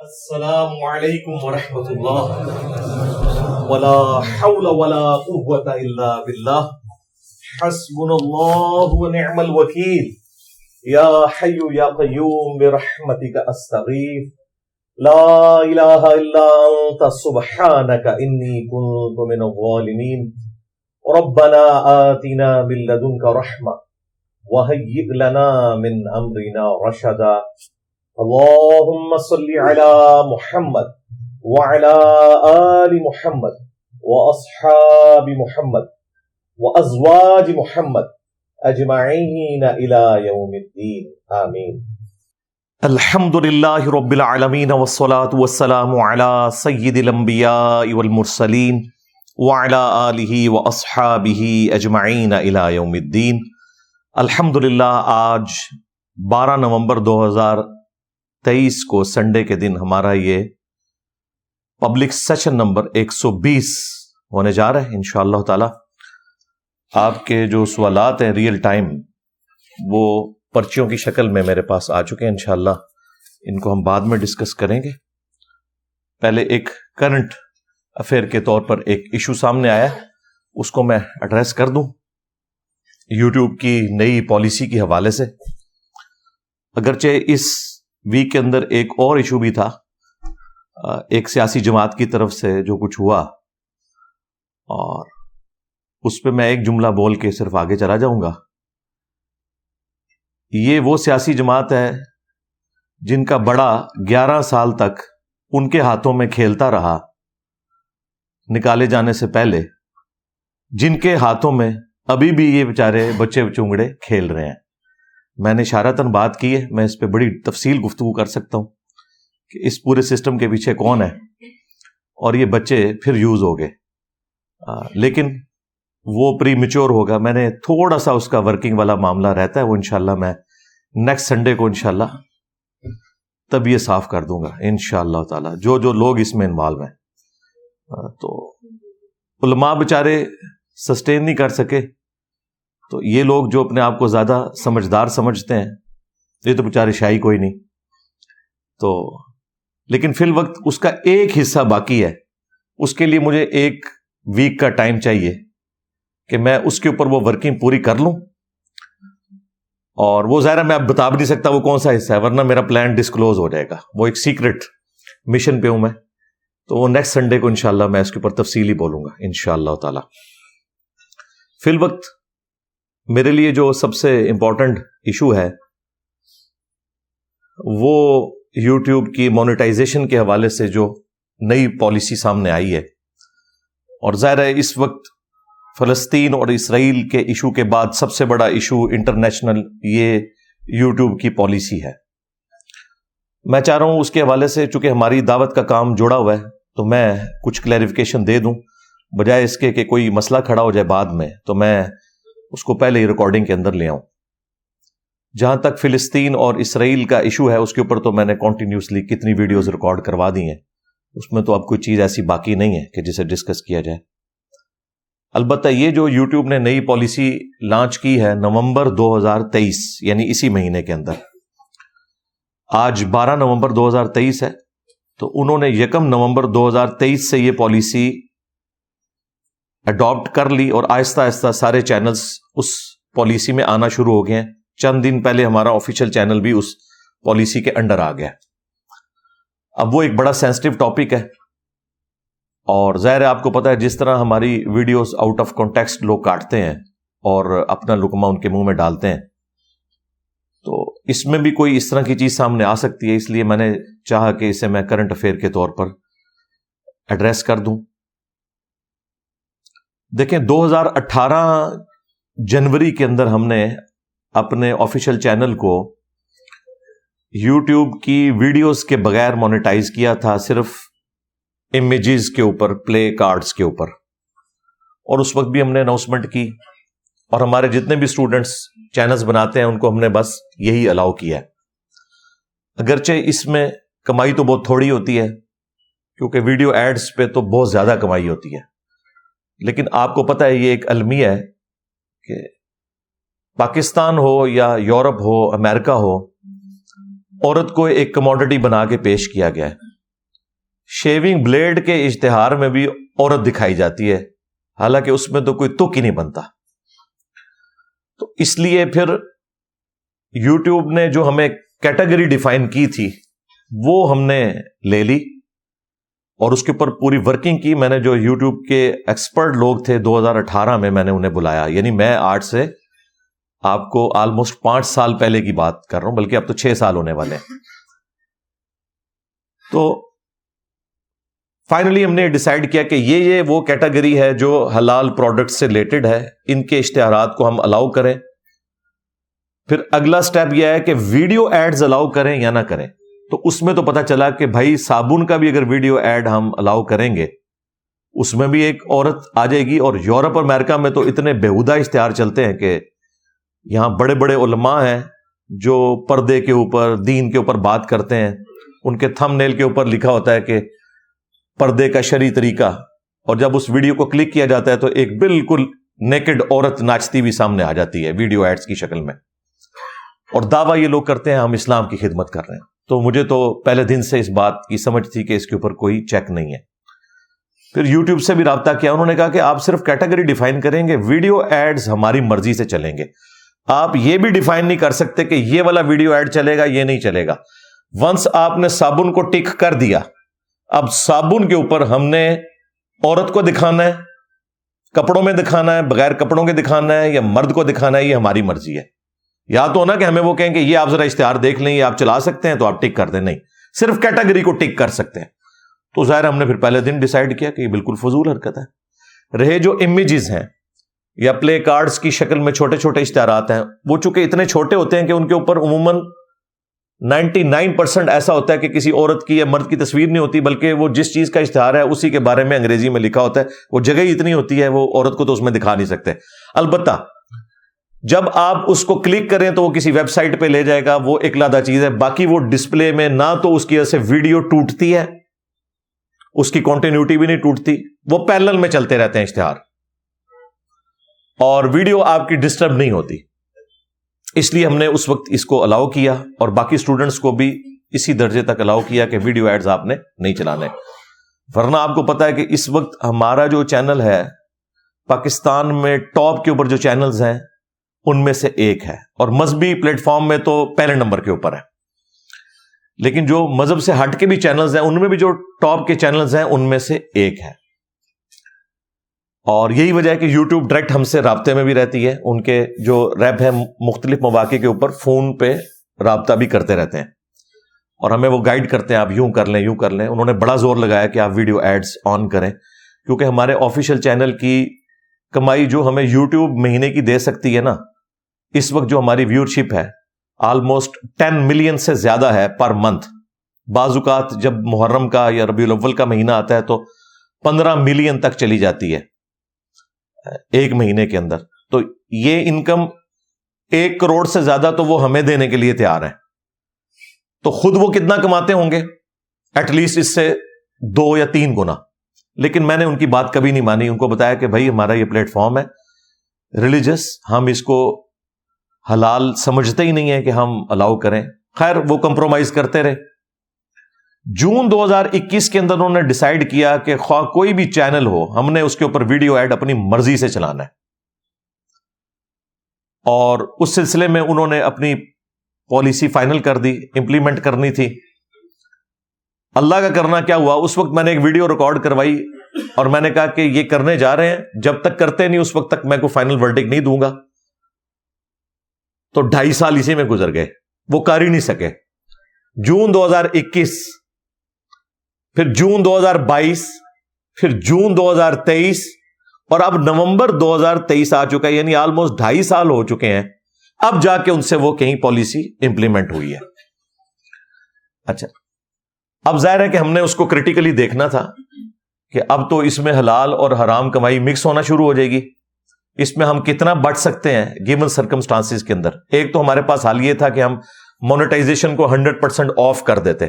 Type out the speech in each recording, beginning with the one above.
السلام علیکم ورحمۃ اللہ ولا حول ولا قوة الا باللہ حسبنا اللہ ونعم الوکیل یا حی یا قیوم برحمتک استغیث لا الہ الا انت سبحانک انی کنت من الظالمین ربنا آتنا من لدنک رحمہ وهيئ لنا من امرنا رشدا اللهم صل على محمد وعلى آل محمد وأصحاب محمد وأزواج محمد أجمعين إلى يوم الدين. آمين. الحمد لله رب العالمين والصلاة والسلام على سيد الأنبياء والمرسلين وعلى آله وأصحابه أجمعين إلى يوم الدين. الحمد للہ آج بارہ نومبر دو ہزار تیئیس کو سنڈے کے دن ہمارا یہ پبلک سیشن نمبر ایک سو بیس ہونے جا رہا ہے ان شاء اللہ تعالی۔ آپ کے جو سوالات ہیں ریئل ٹائم وہ پرچیوں کی شکل میں میرے پاس آ چکے ہیں، انشاءاللہ۔ ان کو ہم بعد میں ڈسکس کریں گے۔ پہلے ایک کرنٹ افیئر کے طور پر ایک ایشو سامنے آیا اس کو میں ایڈریس کر دوں۔ یوٹیوب کی نئی پالیسی کے حوالے سے۔ اگرچہ اس ویک کے اندر ایک اور ایشو بھی تھا۔ ایک سیاسی جماعت کی طرف سے جو کچھ ہوا، اور اس پہ میں ایک جملہ بول کے صرف آگے چلا جاؤں گا۔ یہ وہ سیاسی جماعت ہے جن کا بڑا گیارہ سال تک ان کے ہاتھوں میں کھیلتا رہا، نکالے جانے سے پہلے، جن کے ہاتھوں میں ابھی بھی یہ بیچارے بچے چونگڑے کھیل رہے ہیں۔ میں نے اشارتاً بات کی ہے، میں اس پہ بڑی تفصیل گفتگو کر سکتا ہوں کہ اس پورے سسٹم کے پیچھے کون ہے۔ اور یہ بچے پھر یوز ہو گئے۔ لیکن وہ پری میچور ہوگا۔ میں نے تھوڑا سا اس کا ورکنگ والا معاملہ رہتا ہے، وہ انشاءاللہ میں نیکسٹ سنڈے کو انشاءاللہ تب یہ صاف کر دوں گا ان شاء اللہ تعالی۔ جو جو لوگ اس میں انوالو ہیں۔ تو علماء بچارے سسٹین نہیں کر سکے۔ تو یہ لوگ جو اپنے آپ کو زیادہ سمجھدار سمجھتے ہیں، یہ تو بےچارے شاہی کوئی نہیں۔ تو لیکن فی الوقت اس کا ایک حصہ باقی ہے۔ اس کے لیے مجھے ایک ویک کا ٹائم چاہیے کہ میں اس کے اوپر وہ ورکنگ پوری کر لوں۔ اور وہ ظاہر میں اب بتا بھی نہیں سکتا وہ کون سا حصہ ہے، ورنہ میرا پلان ڈسکلوز ہو جائے گا۔ وہ ایک سیکرٹ مشن پہ ہوں میں۔ تو وہ نیکسٹ سنڈے کو انشاءاللہ میں اس کے اوپر تفصیلی بولوں گا ان شاء اللہ تعالی۔ فی الوقت میرے لیے جو سب سے امپورٹنٹ ایشو ہے، وہ یوٹیوب کی مانیٹائزیشن کے حوالے سے جو نئی پالیسی سامنے آئی ہے۔ اور ظاہر ہے، اس وقت فلسطین اور اسرائیل کے ایشو کے بعد سب سے بڑا ایشو انٹرنیشنل یہ یوٹیوب کی پالیسی ہے۔ میں چاہ رہا ہوں اس کے حوالے سے، چونکہ ہماری دعوت کا کام جوڑا ہوا ہے، تو میں کچھ کلیریفیکیشن دے دوں۔ بجائے اس کے کہ کوئی مسئلہ کھڑا ہو جائے بعد میں، تو میں اس کو پہلے ہی ریکارڈنگ کے اندر لے آؤں۔ جہاں تک فلسطین اور اسرائیل کا ایشو ہے، اس کے اوپر تو میں نے کنٹینیوسلی کتنی ویڈیوز ریکارڈ کروا دی ہیں۔ اس میں تو اب کوئی چیز ایسی باقی نہیں ہے کہ جسے ڈسکس کیا جائے۔ البتہ یہ جو یوٹیوب نے نئی پالیسی لانچ کی ہے، نومبر دو ہزار تیئیس یعنی اسی مہینے کے اندر۔ آج بارہ نومبر دو ہزار تیئیس ہے، تو انہوں نے یکم نومبر دو ہزار تیئیس سے یہ پالیسی اڈاپٹ کر لی اور آہستہ آہستہ سارے چینلز اس پالیسی میں آنا شروع ہو گئے ہیں۔ چند دن پہلے ہمارا آفیشیل چینل بھی اس پالیسی کے انڈر آ گیا اب وہ ایک بڑا سینسٹیو ٹاپک ہے۔ اور ظاہر ہے آپ کو پتا ہے جس طرح ہماری ویڈیوز آؤٹ آف کانٹیکسٹ لوگ کاٹتے ہیں اور اپنا لکما ان کے منہ میں ڈالتے ہیں۔ تو اس میں بھی کوئی اس طرح کی چیز سامنے آ سکتی ہے، اس لیے میں نے چاہا کہ اسے میں کرنٹ افیئر کے طور پر ایڈریس کر دوں۔ دیکھیں دو ہزار اٹھارہ جنوری کے اندر ہم نے اپنے آفیشیل چینل کو یوٹیوب کی ویڈیوز کے بغیر مانیٹائز کیا تھا، صرف امیجز کے اوپر پلے کارڈز کے اوپر۔ اور اس وقت بھی ہم نے اناؤنسمنٹ کی۔ اور ہمارے جتنے بھی اسٹوڈنٹس چینلز بناتے ہیں، ان کو ہم نے بس یہی الاؤ کیا ہے۔ اگرچہ اس میں کمائی تو بہت تھوڑی ہوتی ہے، کیونکہ ویڈیو ایڈز پہ تو بہت زیادہ کمائی ہوتی ہے۔ لیکن آپ کو پتا ہے یہ ایک المیہ ہے کہ پاکستان ہو یا یورپ ہو، امریکہ ہو، عورت کو ایک کموڈٹی بنا کے پیش کیا گیا ہے۔ شیونگ بلیڈ کے اشتہار میں بھی عورت دکھائی جاتی ہے۔ حالانکہ اس میں تو کوئی تک ہی نہیں بنتا۔ تو اس لیے پھر یوٹیوب نے جو ہمیں کیٹیگری ڈیفائن کی تھی، وہ ہم نے لے لی۔ اور اس کے اوپر پوری ورکنگ کی میں نے جو یوٹیوب کے ایکسپرٹ لوگ تھے دو ہزار اٹھارہ میں میں نے انہیں بلایا۔ یعنی میں آٹھ سے آپ کو آلموسٹ پانچ سال پہلے کی بات کر رہا ہوں، بلکہ اب تو چھ سال ہونے والے ہیں۔ تو فائنلی ہم نے ڈسائڈ کیا کہ یہ یہ وہ کیٹیگری ہے جو حلال پروڈکٹ سے ریلیٹڈ ہے۔ ان کے اشتہارات کو ہم الاؤ کریں۔ پھر اگلا اسٹیپ یہ ہے کہ ویڈیو ایڈز الاؤ کریں یا نہ کریں۔ تو اس میں تو پتا چلا کہ بھائی صابن کا بھی اگر ویڈیو ایڈ ہم الاؤ کریں گے، اس میں بھی ایک عورت آ جائے گی اور یورپ اور امیرکا میں تو اتنے بےحدہ اشتہار چلتے ہیں کہ یہاں بڑے بڑے علماء ہیں جو پردے کے اوپر، دین کے اوپر بات کرتے ہیں۔ ان کے تھم نیل کے اوپر لکھا ہوتا ہے کہ پردے کا شری طریقہ۔ اور جب اس ویڈیو کو کلک کیا جاتا ہے تو ایک بالکل نیکڈ عورت ناچتی بھی سامنے آ جاتی ہے ویڈیو ایڈز کی شکل میں۔ اور دعویٰ یہ لوگ کرتے ہیں ہم اسلام کی خدمت کر رہے ہیں۔ تو مجھے تو پہلے دن سے اس بات کی سمجھ تھی کہ اس کے اوپر کوئی چیک نہیں ہے۔ پھر یوٹیوب سے بھی رابطہ کیا، انہوں نے کہا کہ آپ صرف کیٹیگری ڈیفائن کریں گے ویڈیو ایڈز ہماری مرضی سے چلیں گے۔ آپ یہ بھی ڈیفائن نہیں کر سکتے کہ یہ والا ویڈیو ایڈ چلے گا، یہ نہیں چلے گا۔ ونس آپ نے صابن کو ٹک کر دیا، اب صابن کے اوپر ہم نے عورت کو دکھانا ہے، کپڑوں میں دکھانا ہے، بغیر کپڑوں کے دکھانا ہے یا مرد کو دکھانا ہے، یہ ہماری مرضی ہے۔ یا تو نا کہ ہمیں وہ کہیں کہ یہ آپ ذرا اشتہار دیکھ لیں، یہ آپ چلا سکتے ہیں تو آپ ٹک کر دیں۔ نہیں، صرف کیٹیگری کو ٹک کر سکتے ہیں۔ تو ظاہر ہم نے پھر پہلے دن ڈیسائیڈ کیا کہ یہ بالکل فضول حرکت ہے۔ رہے جو امیجز ہیں یا پلے کارڈز کی شکل میں چھوٹے چھوٹے اشتہارات ہیں، وہ چونکہ اتنے چھوٹے ہوتے ہیں کہ ان کے اوپر عموماً نائنٹی نائن پرسینٹ ایسا ہوتا ہے کہ کسی عورت کی یا مرد کی تصویر نہیں ہوتی، بلکہ وہ جس چیز کا اشتہار ہے اسی کے بارے میں انگریزی میں لکھا ہوتا ہے۔ وہ جگہ ہی اتنی ہوتی ہے، وہ عورت کو تو اس میں دکھا نہیں سکتے۔ البتہ جب آپ اس کو کلک کریں تو وہ کسی ویب سائٹ پہ لے جائے گا، وہ ایک لادا چیز ہے۔ باقی وہ ڈسپلے میں نہ تو اس کی وجہ سے ویڈیو ٹوٹتی ہے، اس کی کانٹینیوٹی بھی نہیں ٹوٹتی۔ وہ پیرل میں چلتے رہتے ہیں اشتہار۔ اور ویڈیو آپ کی ڈسٹرب نہیں ہوتی۔ اس لیے ہم نے اس وقت اس کو الاؤ کیا اور باقی اسٹوڈنٹس کو بھی اسی درجے تک الاؤ کیا کہ ویڈیو ایڈز آپ نے نہیں چلانے۔ ورنہ آپ کو پتا ہے کہ اس وقت ہمارا جو چینل ہے، پاکستان میں ٹاپ کے اوپر جو چینلز ہیں ان میں سے ایک ہے۔ اور مذہبی پلیٹ فارم میں تو پہلے نمبر کے اوپر ہے۔ لیکن جو مذہب سے ہٹ کے بھی چینلز ہیں، ان میں بھی جو ٹاپ کے چینلز ہیں، ان میں سے ایک ہے۔ اور یہی وجہ ہے کہ یوٹیوب ڈائریکٹ ہم سے رابطے میں بھی رہتی ہے۔ ان کے جو ریپ ہے مختلف مواقع کے اوپر فون پہ رابطہ بھی کرتے رہتے ہیں۔ اور ہمیں وہ گائیڈ کرتے ہیں، آپ یوں کر لیں، یوں کر لیں۔ انہوں نے بڑا زور لگایا کہ آپ ویڈیو ایڈز آن کریں۔ کیونکہ ہمارے آفیشیل چینل کی کمائی جو ہمیں یوٹیوب مہینے کی دے سکتی ہے نا اس وقت جو ہماری ویورشپ ہے آلموسٹ ٹین ملین سے زیادہ ہے پر منتھ بعض اوقات جب محرم کا یا ربیع الاول کا مہینہ آتا ہے تو پندرہ ملین تک چلی جاتی ہے، ایک مہینے کے اندر. تو یہ انکم ایک کروڑ سے زیادہ تو وہ ہمیں دینے کے لیے تیار ہے تو خود وہ کتنا کماتے ہوں گے؟ ایٹ لیسٹ اس سے دو یا تین گنا. لیکن میں نے ان کی بات کبھی نہیں مانی، ان کو بتایا کہ بھائی ہمارا یہ پلیٹ فارم ہے ریلیجس ہم اس کو حلال سمجھتے ہی نہیں ہے کہ ہم الاؤ کریں۔ خیر، وہ کمپرومائز کرتے رہے۔ جون دو ہزار اکیس کے اندر انہوں نے ڈسائڈ کیا کہ خواہ کوئی بھی چینل ہو، ہم نے اس کے اوپر ویڈیو ایڈ اپنی مرضی سے چلانا ہے۔ اور اس سلسلے میں انہوں نے اپنی پالیسی فائنل کر دی امپلیمنٹ کرنی تھی۔ اللہ کا کرنا کیا ہوا؟ اس وقت میں نے ایک ویڈیو ریکارڈ کروائی اور میں نے کہا کہ یہ کرنے جا رہے ہیں۔ جب تک کرتے نہیں، اس وقت تک میں کوئی فائنل ورڈک نہیں دوں گا۔ تو ڈھائی سال اسی میں گزر گئے۔ وہ کر ہی نہیں سکے۔ جون دو ہزار اکیس، پھر جون دو ہزار بائیس، پھر جون دو ہزار تیئیس، اور اب نومبر دو ہزار تیئیس آ چکا ہے یعنی آلموسٹ ڈھائی سال ہو چکے ہیں۔ اب جا کے ان سے وہ کہیں پالیسی امپلیمنٹ ہوئی ہے۔ اچھا۔ اب ظاہر ہے کہ ہم نے اس کو کریٹیکلی دیکھنا تھا کہ اب تو اس میں حلال اور حرام کمائی مکس ہونا شروع ہو جائے گی۔ اس میں ہم کتنا بٹ سکتے ہیں گیون سرکمسٹانس کے اندر؟ ایک تو ہمارے پاس حال یہ تھا کہ ہم مونیٹائزیشن کو ہنڈریڈ پرسینٹ آف کر دیتے۔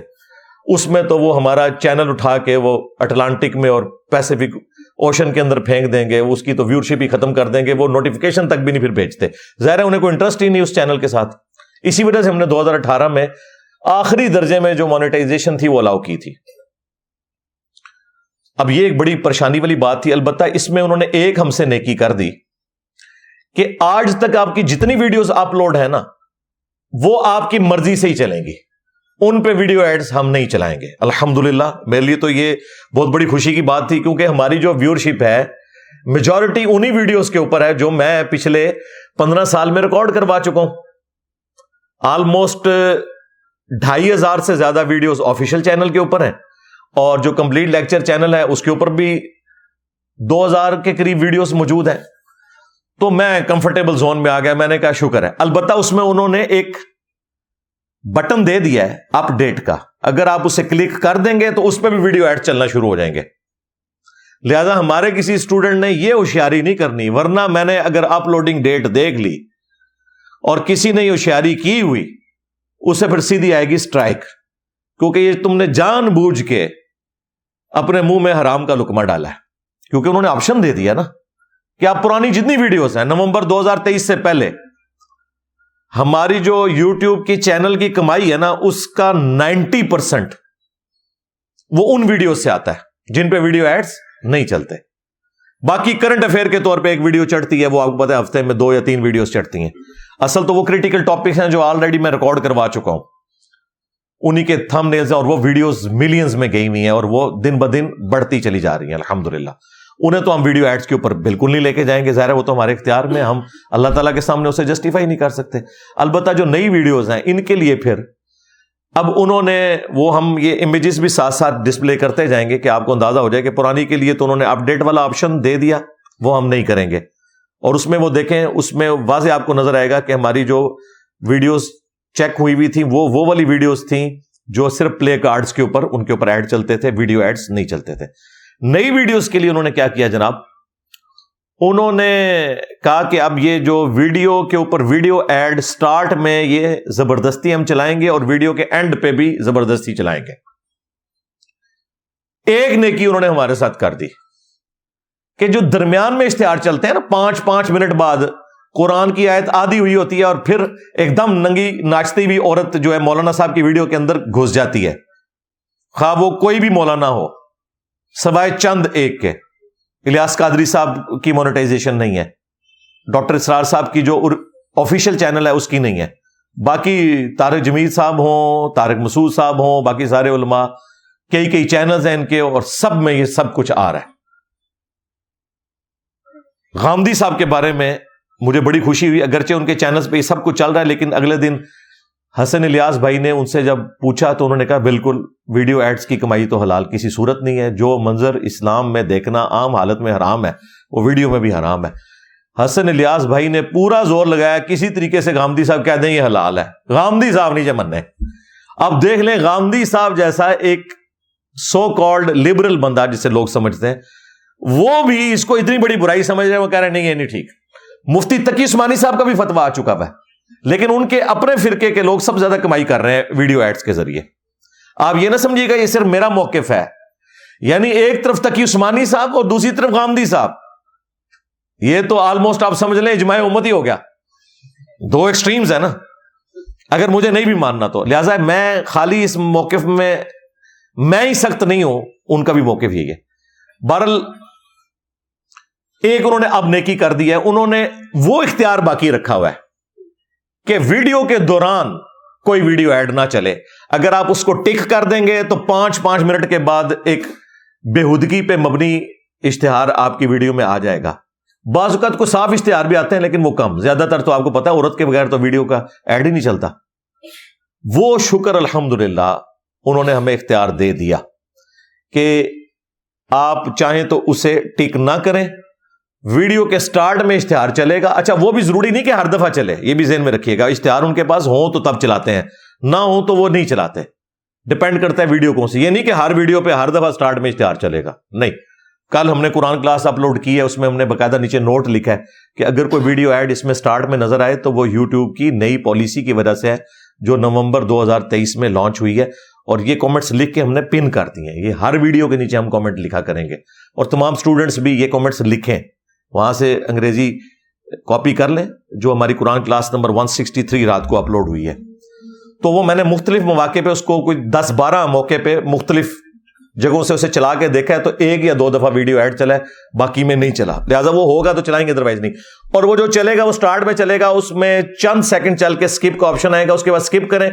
اس میں تو وہ ہمارا چینل اٹھا کے وہ اٹلانٹک میں اور پیسفک اوشن کے اندر پھینک دیں گے، اس کی تو ویورشپ ہی ختم کر دیں گے، وہ نوٹیفکیشن تک بھی نہیں پھر بھیجتے۔ ظاہر ہے انہیں کوئی انٹرسٹ ہی نہیں اس چینل کے ساتھ۔ اسی وجہ سے ہم نے دو ہزار اٹھارہ میں آخری درجے میں جو مانیٹائزیشن تھی وہ الاؤ کی تھی۔ اب یہ ایک بڑی پریشانی والی بات تھی، البتہ اس میں انہوں نے ایک ہم سے نیکی کر دی۔ کہ آج تک آپ کی جتنی ویڈیوز اپلوڈ ہے نا، وہ آپ کی مرضی سے ہی چلیں گی۔ ان پہ ویڈیو ایڈز ہم نہیں چلائیں گے۔ الحمد میرے لیے تو یہ بہت بڑی خوشی کی بات تھی کیونکہ ہماری جو ویورشپ ہے میجورٹی انہی ویڈیوز کے اوپر ہے جو میں پچھلے پندرہ سال میں ریکارڈ کروا چکا ہوں۔ آلموسٹ ڈھائی ہزار سے زیادہ ویڈیوز آفیشیل چینل کے اوپر ہیں۔ اور جو کمپلیٹ لیکچر چینل ہے، اس کے اوپر بھی دو ہزار کے قریب ویڈیوز موجود ہیں۔ تو میں کمفرٹیبل زون میں آ گیا، میں نے کہا شکر ہے۔ البتہ اس میں انہوں نے ایک بٹن دے دیا ہے اپ ڈیٹ کا۔ اگر آپ اسے کلک کر دیں گے تو اس پہ بھی ویڈیو ایڈ چلنا شروع ہو جائیں گے۔ لہذا ہمارے کسی اسٹوڈنٹ نے یہ ہوشیاری نہیں کرنی، ورنہ میں نے اگر اپلوڈنگ ڈیٹ دیکھ لی اور کسی نے یہ ہوشیاری کی ہوئی، اسے پھر سیدھی آئے گی اسٹرائک کیونکہ یہ تم نے جان بوجھ کے اپنے منہ میں حرام کا لکما ڈالا ہے۔ کیونکہ انہوں نے آپشن دے دیا نا۔ کہ آپ پرانی جتنی ویڈیوز ہیں، نومبر دو ہزار تیئیس سے پہلے، ہماری جو یو ٹیوب کی چینل کی کمائی ہے نا، اس کا نائنٹی پرسینٹ وہ ان ویڈیو سے آتا ہے، جن پہ ویڈیو ایڈس نہیں چلتے۔ باقی کرنٹ افیئر کے طور پہ ایک ویڈیو چڑھتی ہے، وہ آپ کو پتا ہے، ہفتے میں دو یا تین ویڈیوز چڑھتی ہیں۔ اصل تو وہ کریٹیکل ٹاپکس ہیں جو آلریڈی میں ریکارڈ کروا چکا ہوں۔ انہیں کے تھم نیلز ہیں اور وہ ویڈیوز ملینز میں گئی ہوئی ہیں اور وہ دن ب دن بڑھتی چلی جا رہی ہیں الحمد انہیں تو ہم ویڈیو ایڈز کے اوپر بالکل نہیں لے کے جائیں گے، ظاہر ہے وہ تو ہمارے اختیار میں ہم اللہ تعالیٰ کے سامنے اسے جسٹیفائی نہیں کر سکتے۔ البتہ جو نئی ویڈیوز ہیں، ان کے لیے پھر اب انہوں نے وہ ہم یہ امیجز بھی ساتھ ساتھ ڈسپلے کرتے جائیں گے کہ آپ کو اندازہ ہو جائے کہ پرانی کے لیے تو انہوں نے اپڈیٹ والا آپشن دے دیا، وہ ہم نہیں کریں گے۔ اور اس میں وہ دیکھیں، اس میں واضح آپ کو نظر آئے گا کہ ہماری جو ویڈیوز چیک ہوئی ہوئی تھیں، وہ وہ والی ویڈیوز تھیں جو صرف پلے کارڈز کے اوپر، ان کے اوپر ایڈ چلتے تھے ویڈیو ایڈز نہیں چلتے تھے۔ نئی ویڈیوز کے لیے انہوں نے کیا کیا جناب؟ انہوں نے کہا کہ اب یہ جو ویڈیو کے اوپر ویڈیو ایڈ سٹارٹ میں یہ زبردستی ہم چلائیں گے اور ویڈیو کے اینڈ پہ بھی زبردستی چلائیں گے۔ ایک نیکی انہوں نے ہمارے ساتھ کر دی کہ جو درمیان میں اشتہار چلتے ہیں نا، پانچ پانچ منٹ بعد قرآن کی آیت آدھی ہوئی ہوتی ہے اور پھر ایک دم ننگی ناچتی ہوئی عورت جو ہے مولانا صاحب کی ویڈیو کے اندر گھس جاتی ہے۔ خواہ وہ کوئی بھی مولانا ہو۔ سوائے چند ایک کے۔ الیاس قادری صاحب کی مونیٹائزیشن نہیں ہے۔ ڈاکٹر اسرار صاحب کی جو آفیشیل چینل ہے اس کی نہیں ہے۔ باقی تارک جمیل صاحب ہوں تارک مسعود صاحب ہوں، باقی سارے علماء، کئی کئی چینلز ہیں ان کے اور سب میں یہ سب کچھ آ رہا ہے۔ غامدی صاحب کے بارے میں مجھے بڑی خوشی ہوئی، اگرچہ ان کے چینلز پہ یہ سب کچھ چل رہا ہے، لیکن اگلے دن حسن الیاس بھائی نے ان سے جب پوچھا تو انہوں نے کہا بالکل ویڈیو ایڈز کی کمائی تو حلال کسی صورت نہیں ہے، جو منظر اسلام میں دیکھنا عام حالت میں حرام ہے، وہ ویڈیو میں بھی حرام ہے۔ حسن الیاس بھائی نے پورا زور لگایا، کسی طریقے سے گامدی صاحب کہہ دیں یہ حلال ہے۔ گامدی صاحب نہیں جمنے اب دیکھ لیں گامدی صاحب جیسا ایک سو کالڈ لبرل بندہ جسے لوگ سمجھتے ہیں، وہ بھی اس کو اتنی بڑی برائی سمجھ رہے ہیں، وہ کہہ رہے ہیں، نہیں، یہ نہیں ٹھیک۔ مفتی تقی عثمانی صاحب کا بھی فتوا آ چکا ہے۔ لیکن ان کے اپنے فرقے کے لوگ سب زیادہ کمائی کر رہے ہیں ویڈیو ایڈز کے ذریعے۔ آپ یہ نہ سمجھیے گا یہ صرف میرا موقف ہے۔ یعنی ایک طرف تقی عثمانی صاحب اور دوسری طرف غامدی صاحب۔ یہ تو آلموسٹ آپ سمجھ لیں اجماع امت ہی ہو گیا۔ دو ایکسٹریمز ہیں نا۔ اگر مجھے نہیں بھی ماننا تو۔ لہٰذا میں خالی اس موقف میں میں ہی سخت نہیں ہوں، ان کا بھی موقف یہی ہے۔ بہرل ایک انہوں نے اب نیکی کر دی ہے، انہوں نے وہ اختیار باقی رکھا ہوا ہے۔ کہ ویڈیو کے دوران کوئی ویڈیو ایڈ نہ چلے۔ اگر آپ اس کو ٹک کر دیں گے تو پانچ پانچ منٹ کے بعد ایک بےحدگی پہ مبنی اشتہار آپ کی ویڈیو میں آ جائے گا۔ بعض اوقات کو صاف اشتہار بھی آتے ہیں لیکن وہ کم۔ زیادہ تر تو آپ کو پتا عورت کے بغیر تو ویڈیو کا ایڈ ہی نہیں چلتا۔ وہ شکر الحمد انہوں نے ہمیں اختیار دے دیا کہ آپ چاہیں تو اسے ٹک نہ کریں۔ ویڈیو کے سٹارٹ میں اشتہار چلے گا۔ اچھا وہ بھی ضروری نہیں کہ ہر دفعہ چلے، یہ بھی ذہن میں رکھیے گا۔ اشتہار ان کے پاس ہوں تو تب چلاتے ہیں، نہ ہو تو وہ نہیں چلاتے۔ ڈپینڈ کرتا ہے ویڈیو کون سی۔ یہ نہیں کہ ہر ویڈیو پہ ہر دفعہ سٹارٹ میں اشتہار چلے گا۔ نہیں۔ کل ہم نے قرآن کلاس اپلوڈ کی ہے، اس میں ہم نے باقاعدہ نیچے نوٹ لکھا ہے کہ اگر کوئی ویڈیو ایڈ اس میں سٹارٹ میں نظر آئے تو وہ یوٹیوب کی نئی پالیسی کی وجہ سے ہے، جو نومبر دو ہزار تیئیس میں لانچ ہوئی ہے۔ اور یہ کامنٹس لکھ کے ہم نے پن کر دی ہیں۔ یہ ہر ویڈیو کے نیچے ہم کامنٹ لکھا کریں گے۔ اور تمام اسٹوڈنٹس بھی یہ کامنٹس لکھیں۔ وہاں سے انگریزی کاپی کر لیں، جو ہماری Quran class number one sixty three رات کو اپلوڈ ہوئی ہے۔ تو وہ میں نے مختلف مواقع پہ اس کو کوئی دس بارہ موقع پہ مختلف جگہوں سے اسے چلا کے دیکھا ہے تو ایک یا دو دفعہ ویڈیو ایڈ چلا ہے، باقی میں نہیں چلا۔ لہٰذا وہ ہوگا تو چلائیں گے ادروائز نہیں۔ اور وہ جو چلے گا، وہ اسٹارٹ میں چلے گا، اس میں چند سیکنڈ چل کے اسکپ کا آپشن آئے گا، اس کے بعد اسکپ کریں۔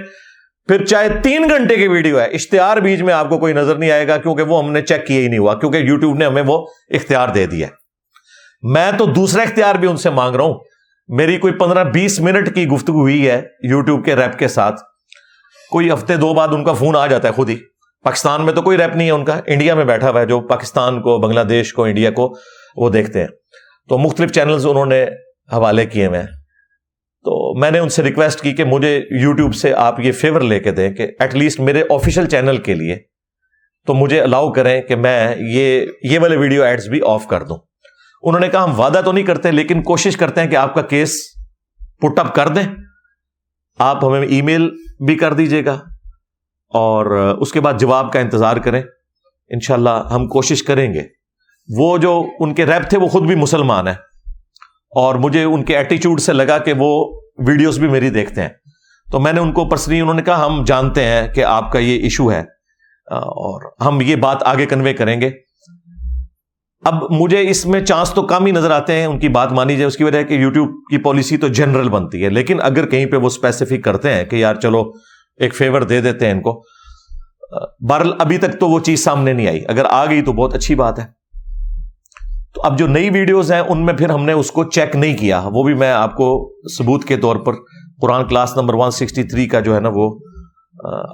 پھر چاہے تین گھنٹے کی ویڈیو ہے، اشتہار بیچ میں آپ کو کوئی نظر نہیں آئے گا، کیونکہ وہ ہم نے چیک کیا ہی نہیں ہوا، کیونکہ یوٹیوب نے ہمیں وہ اختیار دے دیا میں تو دوسرا اختیار بھی ان سے مانگ رہا ہوں۔ میری کوئی پندرہ بیس منٹ کی گفتگو ہوئی ہے یوٹیوب کے ریپ کے ساتھ۔ کوئی ہفتے دو بعد ان کا فون آ جاتا ہے خود ہی۔ پاکستان میں تو کوئی ریپ نہیں ہے ان کا۔ انڈیا میں بیٹھا ہوا ہے جو پاکستان کو، بنگلہ دیش کو، انڈیا کو وہ دیکھتے ہیں۔ تو مختلف چینلز انہوں نے حوالے کیے ہوئے تو میں نے ان سے ریکویسٹ کی کہ مجھے یوٹیوب سے آپ یہ فیور لے کے دیں کہ ایٹ لیسٹ میرے آفیشیل چینل کے لیے تو مجھے الاؤ کریں کہ میں یہ یہ والے ویڈیو ایڈز بھی آف کر دوں۔ انہوں نے کہا ہم وعدہ تو نہیں کرتے لیکن کوشش کرتے ہیں کہ آپ کا کیس پٹ اپ کر دیں۔ آپ ہمیں ای میل بھی کر دیجیے گا اور اس کے بعد جواب کا انتظار کریں۔ انشاءاللہ ہم کوشش کریں گے۔ وہ جو ان کے ریپ تھے وہ خود بھی مسلمان ہیں اور مجھے ان کے ایٹیچیوڈ سے لگا کہ وہ ویڈیوز بھی میری دیکھتے ہیں۔ تو میں نے ان کو پرسنلی انہوں نے کہا ہم جانتے ہیں کہ آپ کا یہ ایشو ہے اور ہم یہ بات آگے کنوے کریں گے۔ اب مجھے اس میں چانس تو کم ہی نظر آتے ہیں، ان کی بات مانی جائے، اس کی وجہ کہ یوٹیوب کی پالیسی تو جنرل بنتی ہے، لیکن اگر کہیں پہ وہ اسپیسیفک کرتے ہیں کہ یار چلو ایک فیور دے دیتے ہیں ان کو بہرل ابھی تک تو وہ چیز سامنے نہیں آئی۔ اگر آ گئی تو بہت اچھی بات ہے۔ تو اب جو نئی ویڈیوز ہیں، ان میں پھر ہم نے اس کو چیک نہیں کیا۔ وہ بھی میں آپ کو ثبوت کے طور پر Quran class number one sixty three کا جو ہے نا وہ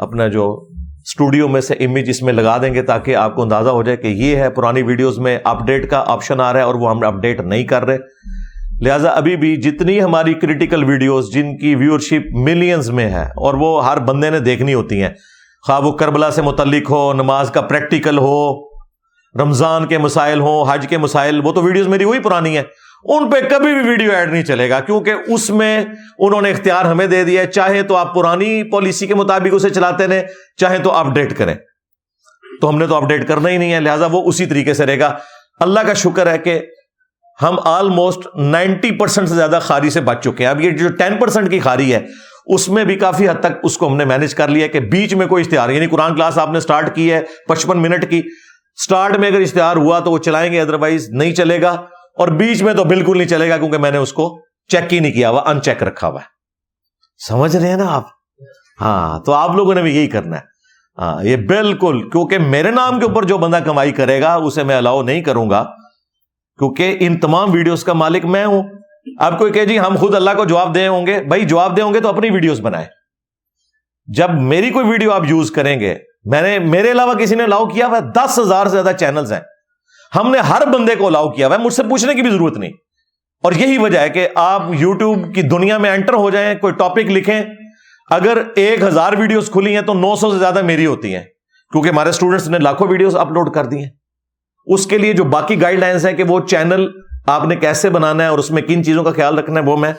اپنا جو اسٹوڈیو میں سے امیج اس میں لگا دیں گے تاکہ آپ کو اندازہ ہو جائے کہ یہ ہے پرانی ویڈیوز میں اپ ڈیٹ کا آپشن آ رہا ہے اور وہ ہم اپ ڈیٹ نہیں کر رہے۔ لہٰذا ابھی بھی جتنی ہماری کریٹیکل ویڈیوز جن کی ویورشپ ملینز میں ہے اور وہ ہر بندے نے دیکھنی ہوتی ہیں، خواہ وہ کربلا سے متعلق ہو، نماز کا پریکٹیکل ہو، رمضان کے مسائل ہوں، حج کے مسائل، وہ تو ویڈیوز میری وہی پرانی ہے ان پہ کبھی بھی ویڈیو ایڈ نہیں چلے گا، کیونکہ اس میں انہوں نے اختیار ہمیں دے دیا چاہے تو آپ پرانی پالیسی کے مطابق اسے چلاتے رہے چاہے تو اپ ڈیٹ کریں۔ تو ہم نے تو اپ ڈیٹ کرنا ہی نہیں ہے، لہٰذا وہ اسی طریقے سے رہے گا۔ اللہ کا شکر ہے کہ ہم آلموسٹ نائنٹی پرسینٹ سے زیادہ خاری سے بچ چکے ہیں۔ اب یہ جو ٹین پرسینٹ کی خاری ہے، اس میں بھی کافی حد تک اس کو ہم نے مینج کر لیا کہ بیچ میں کوئی اشتہار یعنی قرآن کلاس آپ نے اسٹارٹ کی ہے، پچپن منٹ کی۔ اسٹارٹ میں اگر اشتہار ہوا تو وہ چلائیں گے ادروائز نہیں چلے گا۔ اور بیچ میں تو بالکل نہیں چلے گا کیونکہ میں نے اس کو چیک ہی نہیں کیا ہوا ان چیک رکھا ہوا ہے۔ سمجھ رہے ہیں نا آپ؟ ہاں تو آپ لوگوں نے بھی یہی کرنا ہے۔ ہاں یہ بالکل، کیونکہ میرے نام کے اوپر جو بندہ کمائی کرے گا، اسے میں الاؤ نہیں کروں گا۔ کیونکہ ان تمام ویڈیوز کا مالک میں ہوں۔ آپ کو کہ جی ہم خود اللہ کو جواب دے ہوں گے۔ بھائی، جواب دے ہوں گے تو اپنی ویڈیوز بنائے جب میری کوئی ویڈیو آپ یوز کریں گے، میں نے، میرے علاوہ کسی نے الاؤ کیا ہوا دس ہزار سے زیادہ چینلز ہیں۔ ہم نے ہر بندے کو الاؤ کیا ہوا ہے، مجھ سے پوچھنے کی بھی ضرورت نہیں۔ اور یہی وجہ ہے کہ آپ یوٹیوب کی دنیا میں انٹر ہو جائیں، کوئی ٹاپک لکھیں۔ اگر ایک ہزار ویڈیوز کھلی ہیں تو نو سو سے زیادہ میری ہوتی ہیں، کیونکہ ہمارے اسٹوڈنٹس نے لاکھوں ویڈیوز اپلوڈ کر دی ہیں۔ اس کے لیے جو باقی گائیڈ لائنس ہیں کہ وہ چینل آپ نے کیسے بنانا ہے اور اس میں کن چیزوں کا خیال رکھنا ہے، وہ میں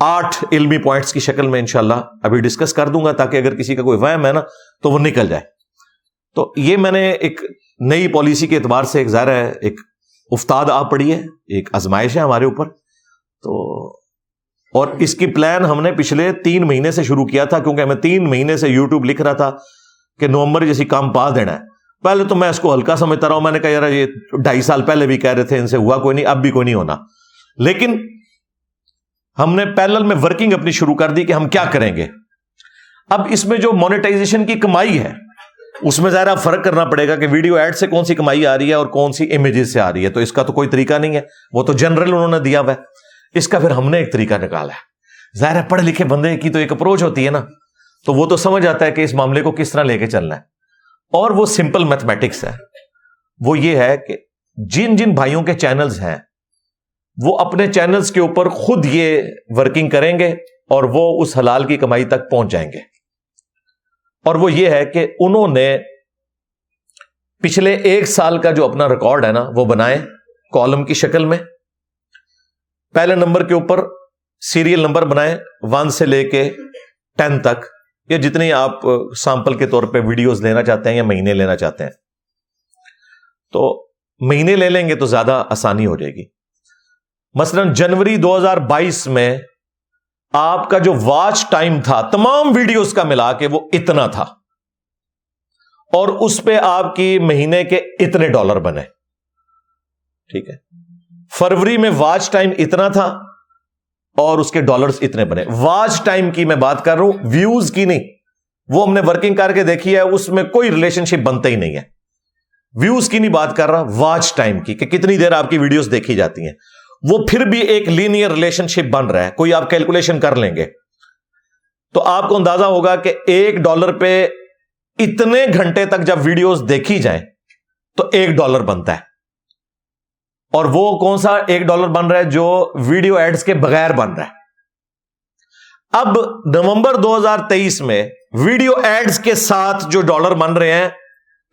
آٹھ علمی پوائنٹس کی شکل میں انشاءاللہ ابھی ڈسکس کر دوں گا، تاکہ اگر کسی کا کوئی وہم ہے نا، تو وہ نکل جائے۔ تو یہ میں نے ایک نئی پالیسی کے اعتبار سے ایک ظاہر ہے، ایک افتاد آ پڑی ہے، ایک آزمائش ہے ہمارے اوپر۔ تو، اور اس کی پلان ہم نے پچھلے تین مہینے سے شروع کیا تھا، کیونکہ ہمیں تین مہینے سے یوٹیوب لکھ رہا تھا کہ نومبر جیسی کام پا دینا ہے۔ پہلے تو میں اس کو ہلکا سمجھتا رہا ہوں، میں نے کہا، یار، یہ ڈھائی سال پہلے بھی کہہ رہے تھے، ان سے ہوا کوئی نہیں، اب بھی کوئی نہیں ہونا۔ لیکن ہم نے پیلل میں ورکنگ اپنی شروع کر دی کہ ہم کیا کریں گے۔ اب اس میں جو مانیٹائزیشن کی کمائی ہے اس میں ظاہر فرق کرنا پڑے گا کہ ویڈیو ایڈ سے کون سی کمائی آ رہی ہے اور کون سی امیجز سے آ رہی ہے۔ تو اس کا تو کوئی طریقہ نہیں ہے۔ وہ تو جنرل انہوں نے دیا ہوا ہے۔ اس کا پھر ہم نے ایک طریقہ نکالا ہے۔ ظاہر ہے پڑھے لکھے بندے کی تو ایک اپروچ ہوتی ہے نا۔ تو وہ تو سمجھ آتا ہے کہ اس معاملے کو کس طرح لے کے چلنا ہے۔ اور وہ سمپل میتھمیٹکس ہے۔ وہ یہ ہے کہ جن جن بھائیوں کے چینلز ہیں، وہ اپنے چینلز کے اوپر خود یہ ورکنگ کریں گے اور وہ اس حلال کی کمائی تک پہنچ جائیں گے۔ اور وہ یہ ہے کہ انہوں نے پچھلے ایک سال کا جو اپنا ریکارڈ ہے نا، وہ بنائے کالم کی شکل میں۔ پہلے نمبر کے اوپر سیریل نمبر بنائے، ون سے لے کے ٹین تک۔ یا جتنی آپ سیمپل کے طور پہ ویڈیوز لینا چاہتے ہیں یا مہینے لینا چاہتے ہیں۔ تو مہینے لے لیں گے تو زیادہ آسانی ہو جائے گی۔ مثلا جنوری دو ہزار بائیس میں آپ کا جو واچ ٹائم تھا، تمام ویڈیوز کا ملا کے وہ اتنا تھا۔ اور اس پہ آپ کی مہینے کے اتنے ڈالر بنے۔ ٹھیک ہے۔ فروری میں واچ ٹائم اتنا تھا اور اس کے ڈالرز اتنے بنے۔ واچ ٹائم کی میں بات کر رہا ہوں، ویوز کی نہیں۔ وہ ہم نے ورکنگ کر کے دیکھی ہے، اس میں کوئی ریلیشن شپ بنتا ہی نہیں ہے۔ ویوز کی نہیں بات کر رہا، واچ ٹائم کی، کہ کتنی دیر آپ کی ویڈیوز دیکھی جاتی ہیں۔ وہ پھر بھی ایک لینئر ریلیشن شپ بن رہا ہے۔ کوئی آپ کیلکولیشن کر لیں گے۔ تو آپ کو اندازہ ہوگا کہ ایک ڈالر پہ اتنے گھنٹے تک جب ویڈیوز دیکھی جائیں، تو ایک ڈالر بنتا ہے۔ اور وہ کون سا ایک ڈالر بن رہا ہے جو ویڈیو ایڈز کے بغیر بن رہا ہے۔ اب نومبر دو ہزار تیئیس میں ویڈیو ایڈز کے ساتھ جو ڈالر بن رہے ہیں،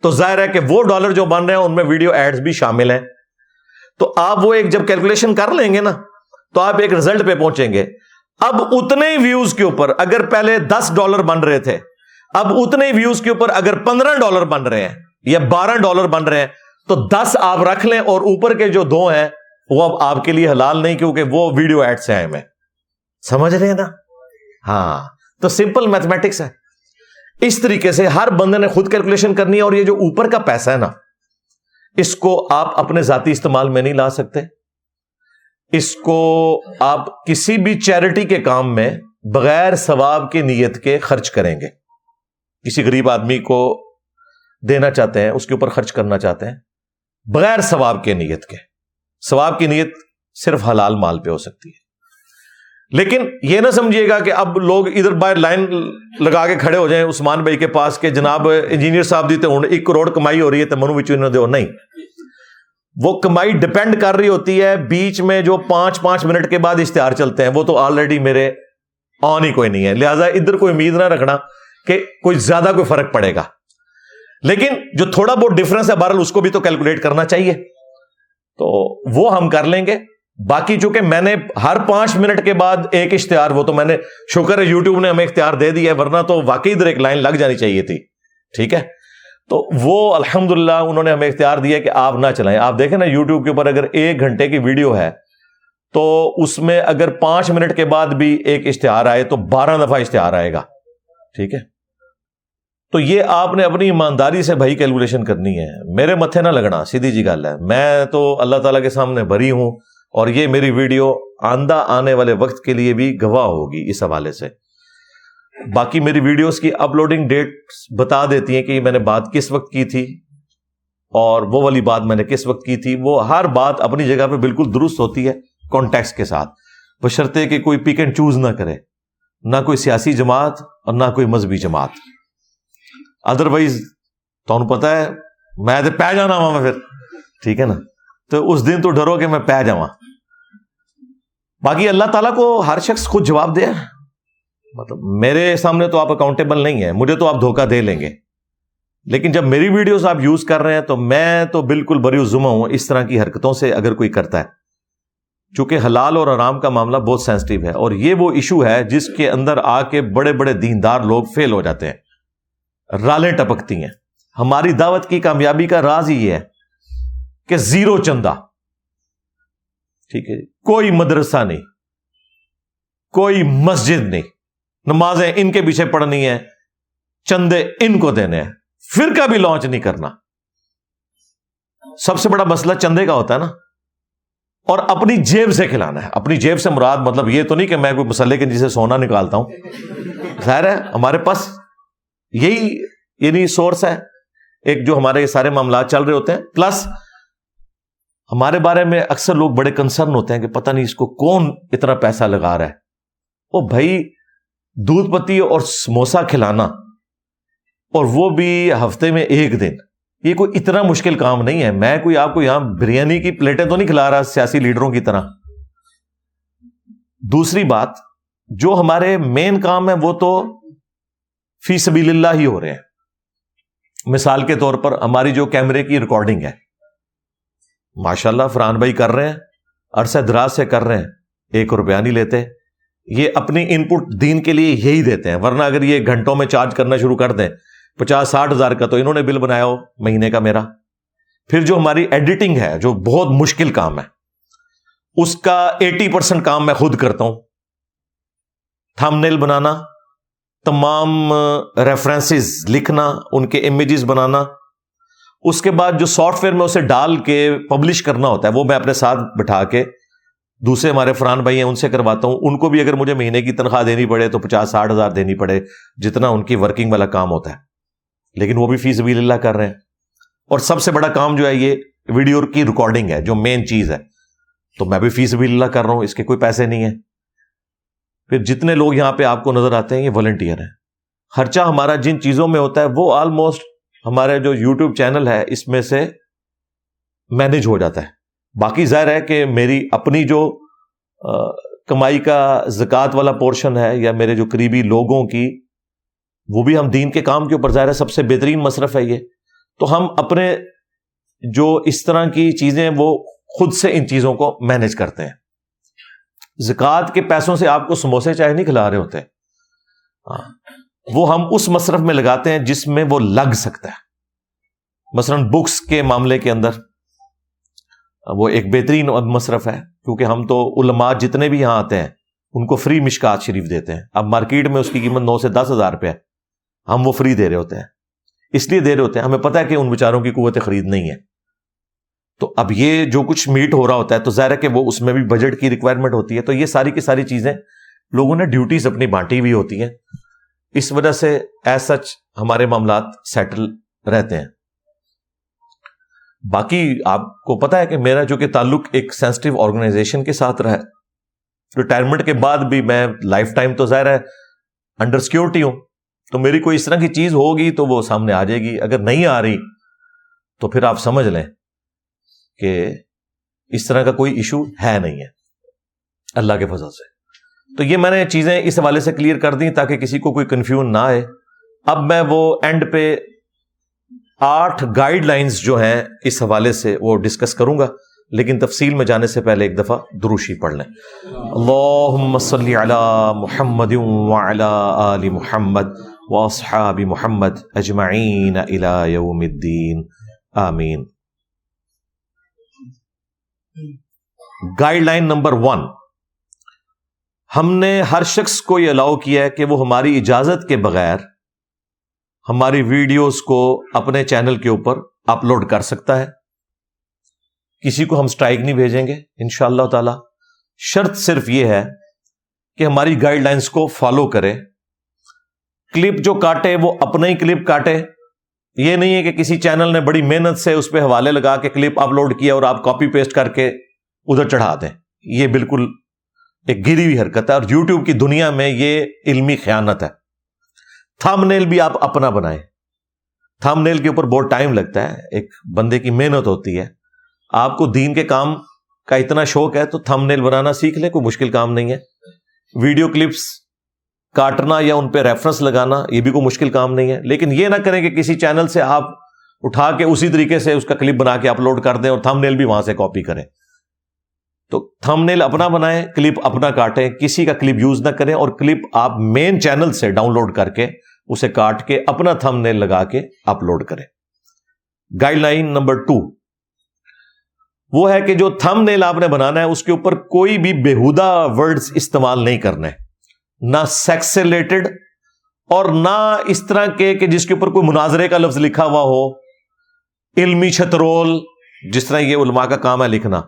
تو ظاہر ہے کہ وہ ڈالر جو بن رہے ہیں، ان میں ویڈیو ایڈز بھی شامل ہیں۔ تو آپ وہ ایک جب کیلکولیشن کر لیں گے نا، تو آپ ایک ریزلٹ پہ پہنچیں گے۔ اب اتنے ویوز کے اوپر اگر پہلے دس ڈالر بن رہے تھے، اب اتنے ویوز کے اوپر اگر پندرہ ڈالر بن رہے ہیں یا بارہ ڈالر بن رہے ہیں، تو دس آپ رکھ لیں اور اوپر کے جو دو ہیں، وہ اب آپ کے لیے حلال نہیں کیونکہ وہ ویڈیو ایڈ سے آئے میں سمجھ رہے ہیں نا؟ ہاں تو سمپل میتھمیٹکس ہے۔ اس طریقے سے ہر بندے نے خود کیلکولیشن کرنی ہے اور یہ جو اوپر کا پیسہ ہے نا اس کو آپ اپنے ذاتی استعمال میں نہیں لا سکتے۔ اس کو آپ کسی بھی چیریٹی کے کام میں بغیر ثواب کی نیت کے خرچ کریں گے۔ کسی غریب آدمی کو دینا چاہتے ہیں، اس کے اوپر خرچ کرنا چاہتے ہیں، بغیر ثواب کے نیت کے۔ ثواب کی نیت صرف حلال مال پہ ہو سکتی ہے۔ لیکن یہ نہ سمجھیے گا کہ اب لوگ ادھر باہر لائن لگا کے کھڑے ہو جائیں، عثمان بھائی کے پاس کہ جناب انجینئر صاحب دیتے ہوں، ایک کروڑ کمائی ہو رہی ہے تو منو بچو دو نہیں۔ وہ کمائی ڈپینڈ کر رہی ہوتی ہے، بیچ میں جو پانچ پانچ منٹ کے بعد اشتہار چلتے ہیں، وہ تو آلریڈی میرے آن ہی کوئی نہیں ہے۔ لہٰذا ادھر کوئی امید نہ رکھنا کہ کوئی زیادہ کوئی فرق پڑے گا۔ لیکن جو تھوڑا بہت ڈفرنس ہے، بہرحال اس کو بھی تو کیلکولیٹ کرنا چاہیے۔ تو وہ ہم کر لیں گے۔ باقی چونکہ میں نے ہر پانچ منٹ کے بعد ایک اشتہار، وہ تو میں نے، شکر ہے یوٹیوب نے ہمیں اختیار دے دیا ہے، ورنہ تو واقعی ادھر ایک لائن لگ جانی چاہیے تھی۔ ٹھیک ہے؟ تو وہ الحمد انہوں نے ہمیں اختیار دیا کہ آپ نہ چلائیں۔ آپ دیکھیں نا یوٹیوب کے اوپر اگر ایک گھنٹے کی ویڈیو ہے، تو اس میں اگر پانچ منٹ کے بعد بھی ایک اشتہار آئے تو بارہ دفعہ اشتہار آئے گا۔ ٹھیک ہے؟ تو یہ آپ نے اپنی ایمانداری سے بھائی کیلکولیشن کرنی ہے۔ میرے متھے نہ لگنا، سیدھی جی گل ہے۔ میں تو اللہ تعالیٰ کے سامنے بری ہوں اور یہ میری ویڈیو آندہ آنے والے وقت کے لیے بھی گواہ ہوگی اس حوالے سے۔ باقی میری ویڈیوز کی اپلوڈنگ ڈیٹ بتا دیتی ہیں کہ میں نے بات کس وقت کی تھی اور وہ والی بات میں نے کس وقت کی تھی، وہ ہر بات اپنی جگہ پہ بالکل درست ہوتی ہے کانٹیکس کے ساتھ۔ بشرطے کہ کوئی پک اینڈ چوز نہ کرے، نہ کوئی سیاسی جماعت اور نہ کوئی مذہبی جماعت۔ ادر وائز تو پتا ہے، میں تو پی جانا وا میں پھر، ٹھیک ہے نا؟ تو اس دن تو ڈرو کہ میں پی جا باقی اللہ تعالیٰ کو ہر شخص خود جواب دے۔ مطلب میرے سامنے تو آپ اکاؤنٹیبل نہیں ہے مجھے تو آپ دھوکہ دے لیں گے۔ لیکن جب میری ویڈیوز آپ یوز کر رہے ہیں تو میں تو بالکل بری زما ہوں، اس طرح کی حرکتوں سے اگر کوئی کرتا ہے۔ چونکہ حلال اور آرام کا معاملہ بہت سینسٹیو ہے اور یہ وہ ایشو ہے جس کے اندر آ کے بڑے بڑے دیندار لوگ فیل ہو جاتے ہیں۔ رالیں ٹپکتی ہیں۔ ہماری دعوت کی کامیابی کا راز ہی یہ ہے کہ زیرو چندہ۔ ٹھیک ہے، کوئی مدرسہ نہیں، کوئی مسجد نہیں۔ نمازیں ان کے پیچھے پڑھنی ہے چندے ان کو دینے ہیں۔ پھر کا بھی لانچ نہیں کرنا۔ سب سے بڑا مسئلہ چندے کا ہوتا ہے نا۔ اور اپنی جیب سے کھلانا ہے۔ اپنی جیب سے مراد مطلب یہ تو نہیں کہ میں کوئی مسئلے کے جسے سونا نکالتا ہوں۔ ظاہر ہے، ہمارے پاس یہی یعنی سورس ہے۔ ایک جو ہمارے سارے معاملات چل رہے ہوتے ہیں۔ پلس ہمارے بارے میں اکثر لوگ بڑے کنسرن ہوتے ہیں کہ پتہ نہیں اس کو کون اتنا پیسہ لگا رہا ہے۔ وہ بھائی دودھ پتی اور سموسا کھلانا، اور وہ بھی ہفتے میں ایک دن۔ یہ کوئی اتنا مشکل کام نہیں ہے۔ میں کوئی آپ کو یہاں بریانی کی پلیٹیں تو نہیں کھلا رہا سیاسی لیڈروں کی طرح۔ دوسری بات، جو ہمارے مین کام ہے وہ تو فی سبیل اللہ ہی ہو رہے ہیں۔ مثال کے طور پر ہماری جو کیمرے کی ریکارڈنگ ہے۔ ماشاء اللہ فران بھائی کر رہے ہیں، عرصہ دراز سے کر رہے ہیں۔ ایک روپیہ نہیں لیتے۔ یہ اپنی ان پٹ دین کے لیے یہی دیتے ہیں۔ ورنہ اگر یہ گھنٹوں میں چارج کرنا شروع کر دیں، پچاس، ساٹھ ہزار کا تو انہوں نے بل بنایا ہو، مہینے کا میرا۔ پھر جو ہماری ایڈیٹنگ ہے، جو بہت مشکل کام ہے، اس کا ایٹی پرسینٹ کام میں خود کرتا ہوں۔ تھم نیل بنانا، تمام ریفرنسز لکھنا، ان کے امیجز بنانا۔ اس کے بعد جو سافٹ ویئر میں اسے ڈال کے پبلش کرنا ہوتا ہے، وہ میں اپنے ساتھ بٹھا کے دوسرے ہمارے فران بھائی ہیں، ان سے کرواتا ہوں۔ ان کو بھی اگر مجھے مہینے کی تنخواہ دینی پڑے تو پچاس ساٹھ ہزار دینی پڑے، جتنا ان کی ورکنگ والا کام ہوتا ہے۔ لیکن وہ بھی فیس ویل اللہ کر رہے ہیں۔ اور سب سے بڑا کام جو ہے، یہ ویڈیو کی ریکارڈنگ ہے، جو مین چیز ہے۔ تو میں بھی فیس ویل اللہ کر رہا ہوں، اس کے کوئی پیسے نہیں ہیں۔ پھر جتنے لوگ یہاں پہ آپ کو نظر آتے ہیں، یہ والنٹیئر ہیں۔ خرچہ ہمارا جن چیزوں میں ہوتا ہے، وہ آلموسٹ ہمارے جو یوٹیوب چینل ہے، اس میں سے مینج ہو جاتا ہے۔ باقی ظاہر ہے کہ میری اپنی جو کمائی کا زکوٰۃ والا پورشن ہے یا میرے جو قریبی لوگوں کی، وہ بھی ہم دین کے کام کے اوپر ظاہر ہے سب سے بہترین مصرف ہے یہ۔ تو ہم اپنے جو اس طرح کی چیزیں وہ خود سے ان چیزوں کو مینج کرتے ہیں۔ زکوٰۃ کے پیسوں سے آپ کو سموسے چائے نہیں کھلا رہے ہوتے۔ ہاں، وہ ہم اس مصرف میں لگاتے ہیں جس میں وہ لگ سکتا ہے۔ مثلاً بکس کے معاملے کے اندر وہ ایک بہترین مصرف ہے، کیونکہ ہم تو علماء جتنے بھی یہاں آتے ہیں، ان کو فری مشکات شریف دیتے ہیں۔ اب مارکیٹ میں اس کی قیمت نو سے دس ہزار روپے ہے۔ ہم وہ فری دے رہے ہوتے ہیں۔ اس لیے دے رہے ہوتے ہیں، ہمیں پتا ہے کہ ان بیچاروں کی قوت خرید نہیں ہے تو اب یہ جو کچھ میٹ ہو رہا ہوتا ہے، تو ظاہر ہے کہ وہ اس میں بھی بجٹ کی ریکوائرمنٹ ہوتی ہے۔ تو یہ ساری کی ساری چیزیں لوگوں نے ڈیوٹیز اپنی بانٹی ہوئی ہوتی ہیں۔ اس وجہ سے ایز سچ ہمارے معاملات سیٹل رہتے ہیں۔ باقی آپ کو پتا ہے کہ میرا جو کہ تعلق ایک سینسٹو آرگنائزیشن کے ساتھ رہا ریٹائرمنٹ کے بعد بھی میں لائف ٹائم تو ظاہر ہے انڈر سیکورٹی ہوں، تو میری کوئی اس طرح کی چیز ہوگی تو وہ سامنے آ جائے گی، اگر نہیں آ رہی تو پھر آپ سمجھ لیں کہ اس طرح کا کوئی ایشو ہے نہیں ہے۔ اللہ کے فضل سے۔ تو یہ میں نے چیزیں اس حوالے سے کلیئر کر دی تاکہ کسی کو کوئی کنفیوژن نہ آئے۔ اب میں وہ اینڈ پہ آٹھ گائیڈ لائنز جو ہیں اس حوالے سے وہ ڈسکس کروں گا، لیکن تفصیل میں جانے سے پہلے ایک دفعہ دروشی پڑھ لیں۔ اللہم صلی علی محمد وعلی آل محمد واصحاب محمد اجمعین الى یوم الدین۔ آمین۔ گائیڈ لائن نمبر ون ہم نے ہر شخص کو یہ الاؤ کیا ہے کہ وہ ہماری اجازت کے بغیر ہماری ویڈیوز کو اپنے چینل کے اوپر اپلوڈ کر سکتا ہے۔ کسی کو ہم اسٹرائک نہیں بھیجیں گے ان شاء اللہ تعالی۔ شرط صرف یہ ہے کہ ہماری گائیڈ لائنس کو فالو کرے کلپ جو کاٹے، وہ اپنا ہی کلپ کاٹے۔ یہ نہیں ہے کہ کسی چینل نے بڑی محنت سے اس پہ حوالے لگا کے کلپ اپلوڈ کیا اور آپ کاپی پیسٹ کر کے ادھر چڑھا دیں۔ یہ بالکل ایک گری ہوئی حرکت ہے اور یوٹیوب کی دنیا میں یہ علمی خیانت ہے۔ تھم نیل بھی آپ اپنا بنائیں۔ تھم نیل کے اوپر بہت ٹائم لگتا ہے، ایک بندے کی محنت ہوتی ہے۔ آپ کو دین کے کام کا اتنا شوق ہے تو تھم نیل بنانا سیکھ لیں، کوئی مشکل کام نہیں ہے۔ ویڈیو کلپس کاٹنا یا ان پہ ریفرنس لگانا، یہ بھی کوئی مشکل کام نہیں ہے۔ لیکن یہ نہ کریں کہ کسی چینل سے آپ اٹھا کے اسی طریقے سے اس کا کلپ بنا کے اپلوڈ کر دیں اور تھم نیل بھی وہاں سے کاپی کریں۔ تو تھم نیل اپنا بنائیں، کلپ اپنا کاٹیں، کسی کا کلپ یوز نہ کریں اور کلپ آپ مین چینل سے ڈاؤن لوڈ کر کے اسے کاٹ کے اپنا تھم نیل لگا کے اپلوڈ کریں۔ Guideline number two. وہ ہے کہ جو تھم نیل آپ نے بنانا ہے، اس کے اوپر کوئی بھی بےحدہ ورڈز استعمال نہیں کرنے۔ نہ سیکس سے ریلیٹڈ اور نہ اس طرح کے کہ جس کے اوپر کوئی مناظرے کا لفظ لکھا ہوا ہو۔ علمی چھترول، جس طرح یہ علماء کا کام ہے لکھنا۔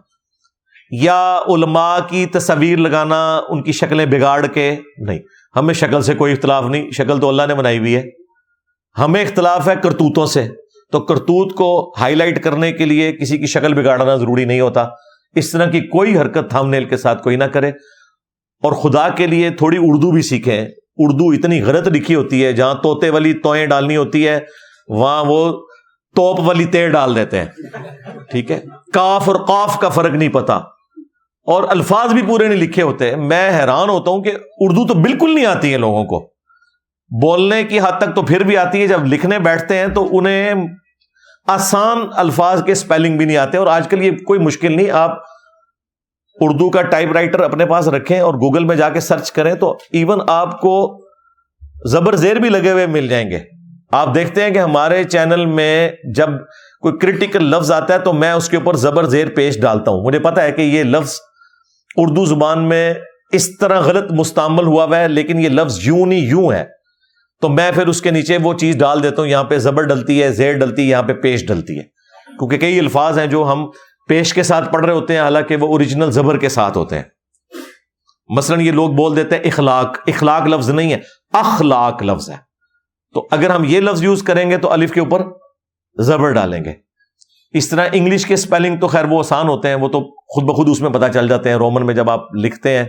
یا علماء کی تصویر لگانا، ان کی شکلیں بگاڑ کے۔ نہیں۔ ہمیں شکل سے کوئی اختلاف نہیں، شکل تو اللہ نے بنائی ہوئی ہے۔ ہمیں اختلاف ہے کرتوتوں سے۔ تو کرتوت کو ہائی لائٹ کرنے کے لیے کسی کی شکل بگاڑنا ضروری نہیں ہوتا۔ اس طرح کی کوئی حرکت تھام نیل کے ساتھ کوئی نہ کرے۔ اور خدا کے لیے تھوڑی اردو بھی سیکھیں۔ اردو اتنی غلط لکھی ہوتی ہے، جہاں توتے والی توئیں ڈالنی ہوتی ہے، وہاں وہ توپ والی تے ڈال دیتے ہیں۔ ٹھیک ہے؟ کاف اور قاف کا فرق نہیں پتا۔ اور الفاظ بھی پورے نہیں لکھے ہوتے۔ میں حیران ہوتا ہوں کہ اردو تو بالکل نہیں آتی ہے لوگوں کو۔ بولنے کی حد تک تو پھر بھی آتی ہے۔ جب لکھنے بیٹھتے ہیں تو انہیں آسان الفاظ کے اسپیلنگ بھی نہیں آتے۔ اور آج کل یہ کوئی مشکل نہیں، آپ اردو کا ٹائپ رائٹر اپنے پاس رکھیں اور گوگل میں جا کے سرچ کریں تو ایون آپ کو زبر زیر بھی لگے ہوئے مل جائیں گے۔ آپ دیکھتے ہیں کہ ہمارے چینل میں جب کوئی کریٹیکل لفظ آتا ہے تو میں اس کے اوپر زبر زیر پیش ڈالتا ہوں۔ مجھے پتا ہے کہ یہ لفظ اردو زبان میں اس طرح غلط مستعمل ہوا ہوا ہے، لیکن یہ لفظ یوں نہیں، یوں ہے۔ تو میں پھر اس کے نیچے وہ چیز ڈال دیتا ہوں، یہاں پہ زبر ڈلتی ہے، زیر ڈلتی ہے، یہاں پہ پیش ڈلتی ہے۔ کیونکہ کئی الفاظ ہیں جو ہم پیش کے ساتھ پڑھ رہے ہوتے ہیں، حالانکہ وہ اوریجنل زبر کے ساتھ ہوتے ہیں۔ مثلا یہ لوگ بول دیتے ہیں اخلاق اخلاق لفظ نہیں ہے، اخلاق لفظ ہے۔ تو اگر ہم یہ لفظ یوز کریں گے تو الف کے اوپر زبر ڈالیں گے۔ اس طرح انگلش کے اسپیلنگ تو خیر وہ آسان ہوتے ہیں، وہ تو خود بخود اس میں پتا چل جاتے ہیں۔ رومن میں جب آپ لکھتے ہیں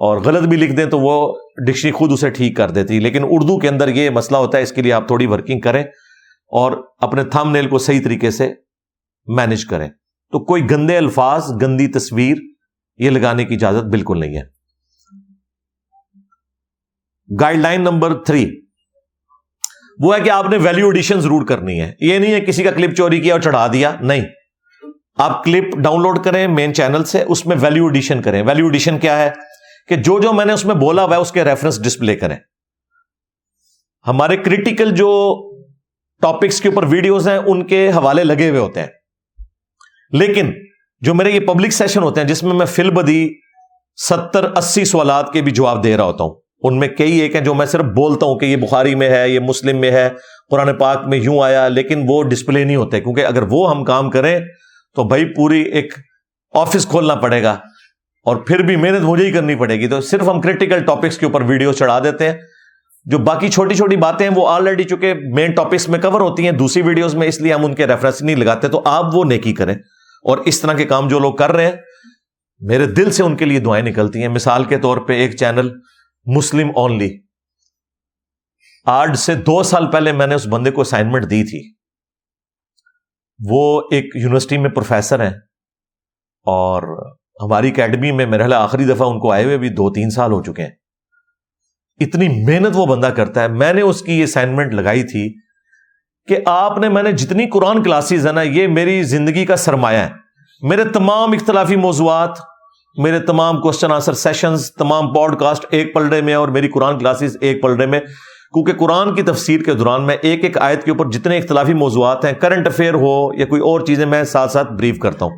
اور غلط بھی لکھ دیں تو وہ ڈکشنری خود اسے ٹھیک کر دیتی لیکن اردو کے اندر یہ مسئلہ ہوتا ہے، اس کے لیے آپ تھوڑی ورکنگ کریں اور اپنے تھم نیل کو صحیح طریقے سے مینج کریں۔ تو کوئی گندے الفاظ، گندی تصویر یہ لگانے کی اجازت بالکل نہیں ہے۔ گائیڈ لائن نمبر تھری وہ ہے کہ آپ نے ویلو ایڈیشن ضرور کرنی ہے۔ یہ نہیں ہے کسی کا کلپ چوری کیا اور چڑھا دیا۔ نہیں۔ آپ کلپ ڈاؤن لوڈ کریں مین چینل سے، اس میں ویلو ایڈیشن کریں۔ ویلو ایڈیشن کیا ہے؟ کہ جو جو میں نے اس میں بولا ہوا ہے، اس کے ریفرنس ڈسپلے کریں۔ ہمارے کریٹیکل جو ٹاپکس کے اوپر ویڈیوز ہیں، ان کے حوالے لگے ہوئے ہوتے ہیں۔ لیکن جو میرے یہ پبلک سیشن ہوتے ہیں، جس میں میں فل بدی ستر اسی سوالات کے بھی جواب دے رہا ہوتا ہوں۔ ان میں کئی ایک ہیں جو میں صرف بولتا ہوں کہ یہ بخاری میں ہے، یہ مسلم میں ہے، قرآن پاک میں یوں آیا، لیکن وہ ڈسپلے نہیں ہوتے، کیونکہ اگر وہ ہم کام کریں تو بھائی پوری ایک آفس کھولنا پڑے گا اور پھر بھی محنت مجھے ہی کرنی پڑے گی۔ تو صرف ہم کریٹیکل ٹاپکس کے اوپر ویڈیو چڑھا دیتے ہیں۔ جو باقی چھوٹی چھوٹی باتیں ہیں، وہ آلریڈی چونکہ مین ٹاپکس میں کور ہوتی ہیں، دوسری ویڈیوز میں، اس لیے ہم ان کے ریفرنس نہیں لگاتے۔ تو آپ وہ نیکی کریں اور اس طرح کے کام جو لوگ کر رہے ہیں، میرے دل سے ان کے لیے دعائیں نکلتی ہیں۔ مثال کے طور پہ ایک چینل مسلم اونلی آج سے دو سال پہلے میں نے اس بندے کو اسائنمنٹ دی تھی. وہ ایک یونیورسٹی میں پروفیسر ہیں. اور ہماری اکیڈمی میں میرے آخری دفعہ ان کو آئے ہوئے بھی دو تین سال ہو چکے ہیں. اتنی محنت وہ بندہ کرتا ہے. میں نے اس کی یہ اسائنمنٹ لگائی تھی کہ آپ نے میں نے جتنی قرآن کلاسز ہے نا، یہ میری زندگی کا سرمایہ ہے. میرے تمام اختلافی موضوعات میرے تمام کوشچن آنسر سیشنز تمام پوڈ کاسٹ ایک پلڑے میں اور میری قرآن کلاسز ایک پلڑے میں۔ کیونکہ قرآن کی تفسیر کے دوران میں ایک ایک آیت کے اوپر جتنے اختلافی موضوعات ہیں کرنٹ افیئر ہو یا کوئی اور چیزیں، میں ساتھ ساتھ بریف کرتا ہوں۔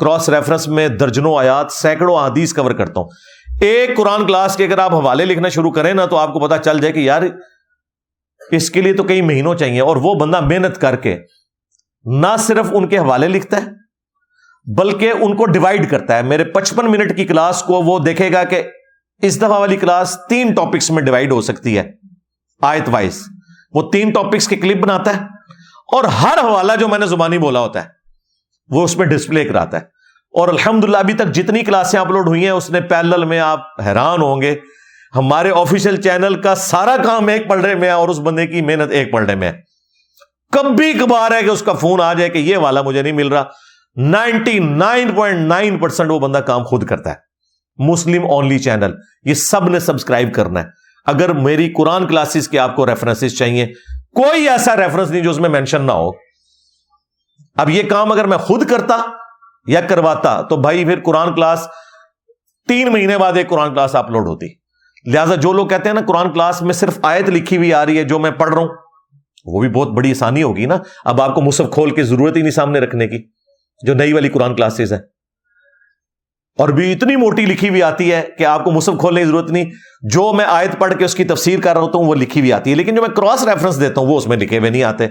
کراس ریفرنس میں درجنوں آیات، سینکڑوں حدیث کور کرتا ہوں۔ ایک قرآن کلاس کے اگر آپ حوالے لکھنا شروع کریں نا، تو آپ کو پتا چل جائے کہ یار، اس کے لیے تو کئی مہینوں چاہیے اور وہ بندہ محنت کر کے نہ صرف ان کے حوالے لکھتا ہے بلکہ ان کو ڈیوائڈ کرتا ہے۔ میرے پچپن منٹ کی کلاس کو وہ دیکھے گا کہ اس دفعہ والی کلاس تین ٹاپکس میں ڈیوائڈ ہو سکتی ہے، آیت وائز وہ تین ٹاپکس کے کلپ بناتا ہے اور ہر حوالہ جو میں نے زبانی بولا ہوتا ہے، وہ اس میں ڈسپلے کراتا ہے۔ اور الحمد للہ ابھی تک جتنی کلاسیں اپلوڈ ہوئی ہیں، اس نے پیرل میں آپ حیران ہوں گے، ہمارے آفیشیل چینل کا سارا کام ایک پلڑے میں ہے اور اس بندے کی محنت ایک پلڑے میں ہے۔ کبھی کبھار ہے کہ اس کا فون آ جائے کہ یہ والا مجھے نہیں مل رہا۔ Ninety nine point nine percent وہ بندہ کام خود کرتا ہے۔ مسلم اونلی چینل یہ سب نے سبسکرائب کرنا ہے۔ اگر میری قرآن کلاسز کے آپ کو ریفرنس چاہیے، کوئی ایسا ریفرنس نہیں جو اس میں مینشن نہ ہو۔ اب یہ کام اگر میں خود کرتا یا کرواتا، تو بھائی پھر قرآن کلاس تین مہینے بعد ایک قرآن کلاس اپلوڈ ہوتی۔ لہٰذا جو لوگ کہتے ہیں نا، قرآن کلاس میں صرف آیت لکھی ہوئی آ رہی ہے جو میں پڑھ رہا ہوں، وہ بھی بہت بڑی آسانی ہوگی نا۔ اب آپ کو مصحف کھول کے ضرورت ہی نہیں سامنے رکھنے کی۔ جو نئی والی قرآن کلاسز ہیں۔ اور بھی اتنی موٹی لکھی ہوئی آتی ہے کہ آپ کو مصحف کھولنے کی ضرورت نہیں۔ جو میں آیت پڑھ کے اس کی تفسیر کر رہا ہوتا ہوں، وہ لکھی ہوئی آتی ہے۔ لیکن جو میں کراس ریفرنس دیتا ہوں، وہ اس میں لکھے ہوئے نہیں آتے۔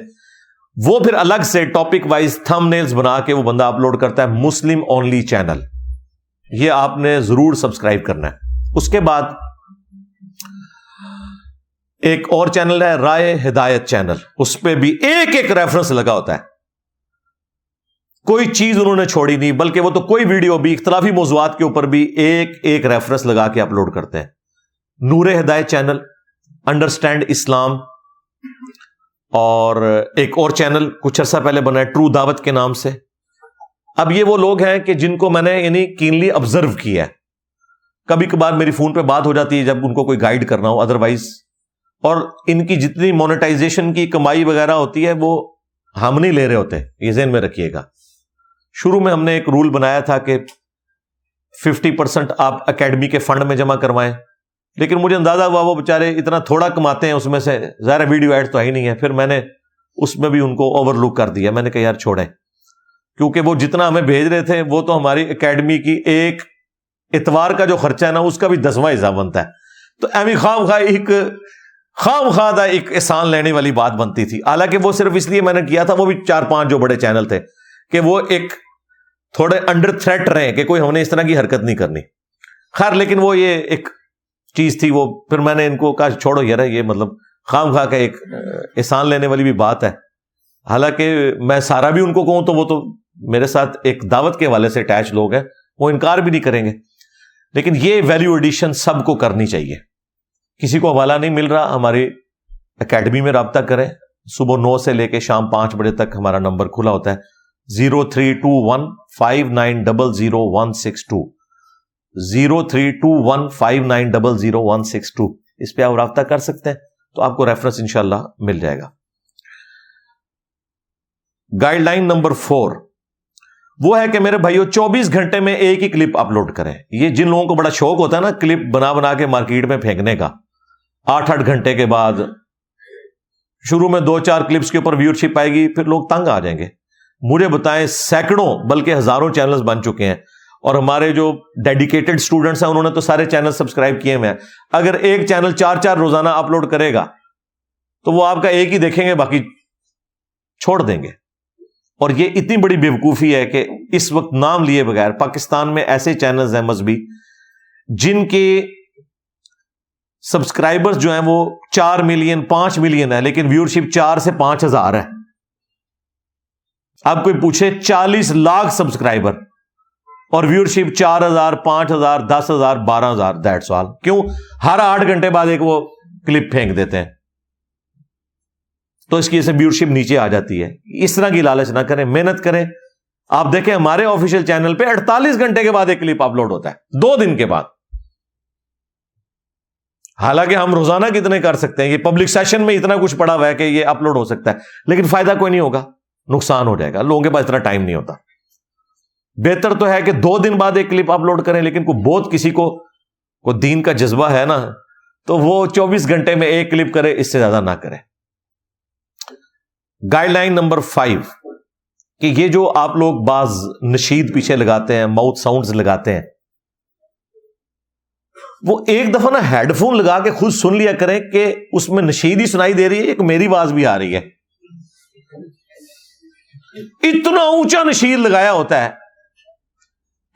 وہ پھر الگ سے ٹاپک وائز تھم نیلز بنا کے وہ بندہ اپلوڈ کرتا ہے مسلم اونلی چینل یہ آپ نے ضرور سبسکرائب کرنا ہے۔ اس کے بعد ایک اور چینل ہے، رائے ہدایت چینل اس پہ بھی ایک ایک ریفرنس لگا ہوتا ہے۔ کوئی چیز انہوں نے چھوڑی نہیں، بلکہ وہ تو کوئی ویڈیو بھی، اختلافی موضوعات کے اوپر بھی ایک ایک ریفرنس لگا کے اپلوڈ کرتے ہیں۔ نور ہدایت چینل انڈرسٹینڈ اسلام، اور ایک اور چینل کچھ عرصہ پہلے بنا ہے ٹرو دعوت کے نام سے۔ اب یہ وہ لوگ ہیں کہ جن کو میں نے یعنی کینلی آبزرو کیا ہے۔ کبھی کبھار میری فون پہ بات ہو جاتی ہے جب ان کو کوئی گائیڈ کرنا ہو ادروائز اور ان کی جتنی مونیٹائزیشن کی کمائی وغیرہ ہوتی ہے، وہ ہم نہیں لے رہے ہوتے، یہ ذہن میں رکھیے گا۔ شروع میں ہم نے ایک رول بنایا تھا کہ ففٹی پرسینٹ آپ اکیڈمی کے فنڈ میں جمع کروائیں۔ لیکن مجھے اندازہ ہوا وہ بےچارے اتنا تھوڑا کماتے ہیں، اس میں سے ظاہر ویڈیو ایڈ تو ہے ہی نہیں ہے۔ پھر میں نے اس میں بھی ان کو اوور لک کر دیا۔ میں نے کہا، یار چھوڑیں۔ کیونکہ وہ جتنا ہمیں بھیج رہے تھے، وہ تو ہماری اکیڈمی کی ایک اتوار کا جو خرچہ ہے نا، اس کا بھی دسواں حصہ بنتا ہے۔ تو ایمی خام خواہ ایک، خام خواہ ایک احسان لینے والی بات بنتی تھی۔ حالانکہ وہ صرف اس لیے میں نے کیا تھا، وہ بھی چار پانچ جو بڑے چینل تھے۔ کہ وہ ایک تھوڑے انڈر تھریٹ رہے کہ کوئی ہم نے اس طرح کی حرکت نہیں کرنی۔ خیر، لیکن وہ یہ ایک چیز تھی، وہ پھر میں نے ان کو کہا، چھوڑو، یار، یہ مطلب خام خواہ کا ایک احسان لینے والی بھی بات ہے۔ حالانکہ میں سارا بھی ان کو کہوں تو وہ تو میرے ساتھ ایک دعوت کے حوالے سے اٹیچ لوگ ہیں، وہ انکار بھی نہیں کریں گے۔ لیکن یہ ویلیو ایڈیشن سب کو کرنی چاہیے۔ کسی کو حوالہ نہیں مل رہا، ہماری اکیڈمی میں رابطہ کریں۔ صبح نو سے لے کے شام پانچ بجے تک ہمارا نمبر کھلا ہوتا ہے۔ Zero three two one five nine double zero one six two zero three two one five nine double zero one six two اس پہ آپ رابطہ کر سکتے ہیں تو آپ کو ریفرنس انشاءاللہ مل جائے گا۔ Guideline number four. وہ ہے کہ میرے بھائیو، چوبیس گھنٹے میں ایک ہی کلپ اپلوڈ کریں۔ یہ جن لوگوں کو بڑا شوق ہوتا ہے نا کلپ بنا بنا کے مارکیٹ میں پھینکنے کا۔ آٹھ آٹھ گھنٹے کے بعد شروع میں دو چار کلپس کے اوپر ویور شپ آئے گی، پھر لوگ تنگ آ جائیں گے۔ مجھے بتائیں سینکڑوں بلکہ ہزاروں چینلز بن چکے ہیں۔ اور ہمارے جو ڈیڈیکیٹڈ اسٹوڈنٹس ہیں، انہوں نے تو سارے چینل سبسکرائب کیے ہوئے ہیں۔ اگر ایک چینل چار چار روزانہ اپلوڈ کرے گا، تو وہ آپ کا ایک ہی دیکھیں گے، باقی چھوڑ دیں گے۔ اور یہ اتنی بڑی بیوقوفی ہے کہ اس وقت نام لیے بغیر پاکستان میں ایسے چینلز ہیں مذہبی، جن کے سبسکرائبر جو ہیں وہ چار ملین پانچ ملین ہے لیکن ویورشپ چار سے پانچ ہزار ہے۔ آپ کوئی پوچھے چالیس لاکھ سبسکرائبر اور ویورشپ چار ہزار، پانچ ہزار، دس ہزار، بارہ ہزار دیٹ سوال۔ کیوں؟ ہر آٹھ گھنٹے بعد ایک وہ کلپ پھینک دیتے ہیں۔ تو اس کی وجہ سے ویورشپ نیچے آ جاتی ہے۔ اس طرح کی لالچ نہ کریں، محنت کریں۔ آپ دیکھیں ہمارے آفیشیل چینل پہ اڑتالیس گھنٹے کے بعد ایک کلپ اپلوڈ ہوتا ہے۔ دو دن کے بعد۔ حالانکہ ہم روزانہ کتنے کر سکتے ہیں؟ یہ پبلک سیشن میں اتنا کچھ پڑا ہوا ہے کہ یہ اپلوڈ ہو سکتا ہے۔ لیکن فائدہ کوئی نہیں ہوگا۔ نقصان ہو جائے گا۔ لوگوں کے پاس اتنا ٹائم نہیں ہوتا۔ بہتر تو ہے کہ دو دن بعد ایک کلپ اپلوڈ کریں، لیکن کوئی بہت کسی کو، کوئی دین کا جذبہ ہے نا، تو وہ چوبیس گھنٹے میں ایک کلپ کرے، اس سے زیادہ نہ کرے۔ گائڈ لائن نمبر فائیو کہ یہ جو آپ لوگ بعض نشید پیچھے لگاتے ہیں ماؤتھ ساؤنڈز لگاتے ہیں، وہ ایک دفعہ نا ہیڈ فون لگا کے خود سن لیا کریں کہ اس میں نشید ہی سنائی دے رہی ہے، ایک میری آواز بھی آ رہی ہے۔ اتنا اونچا نشید لگایا ہوتا ہے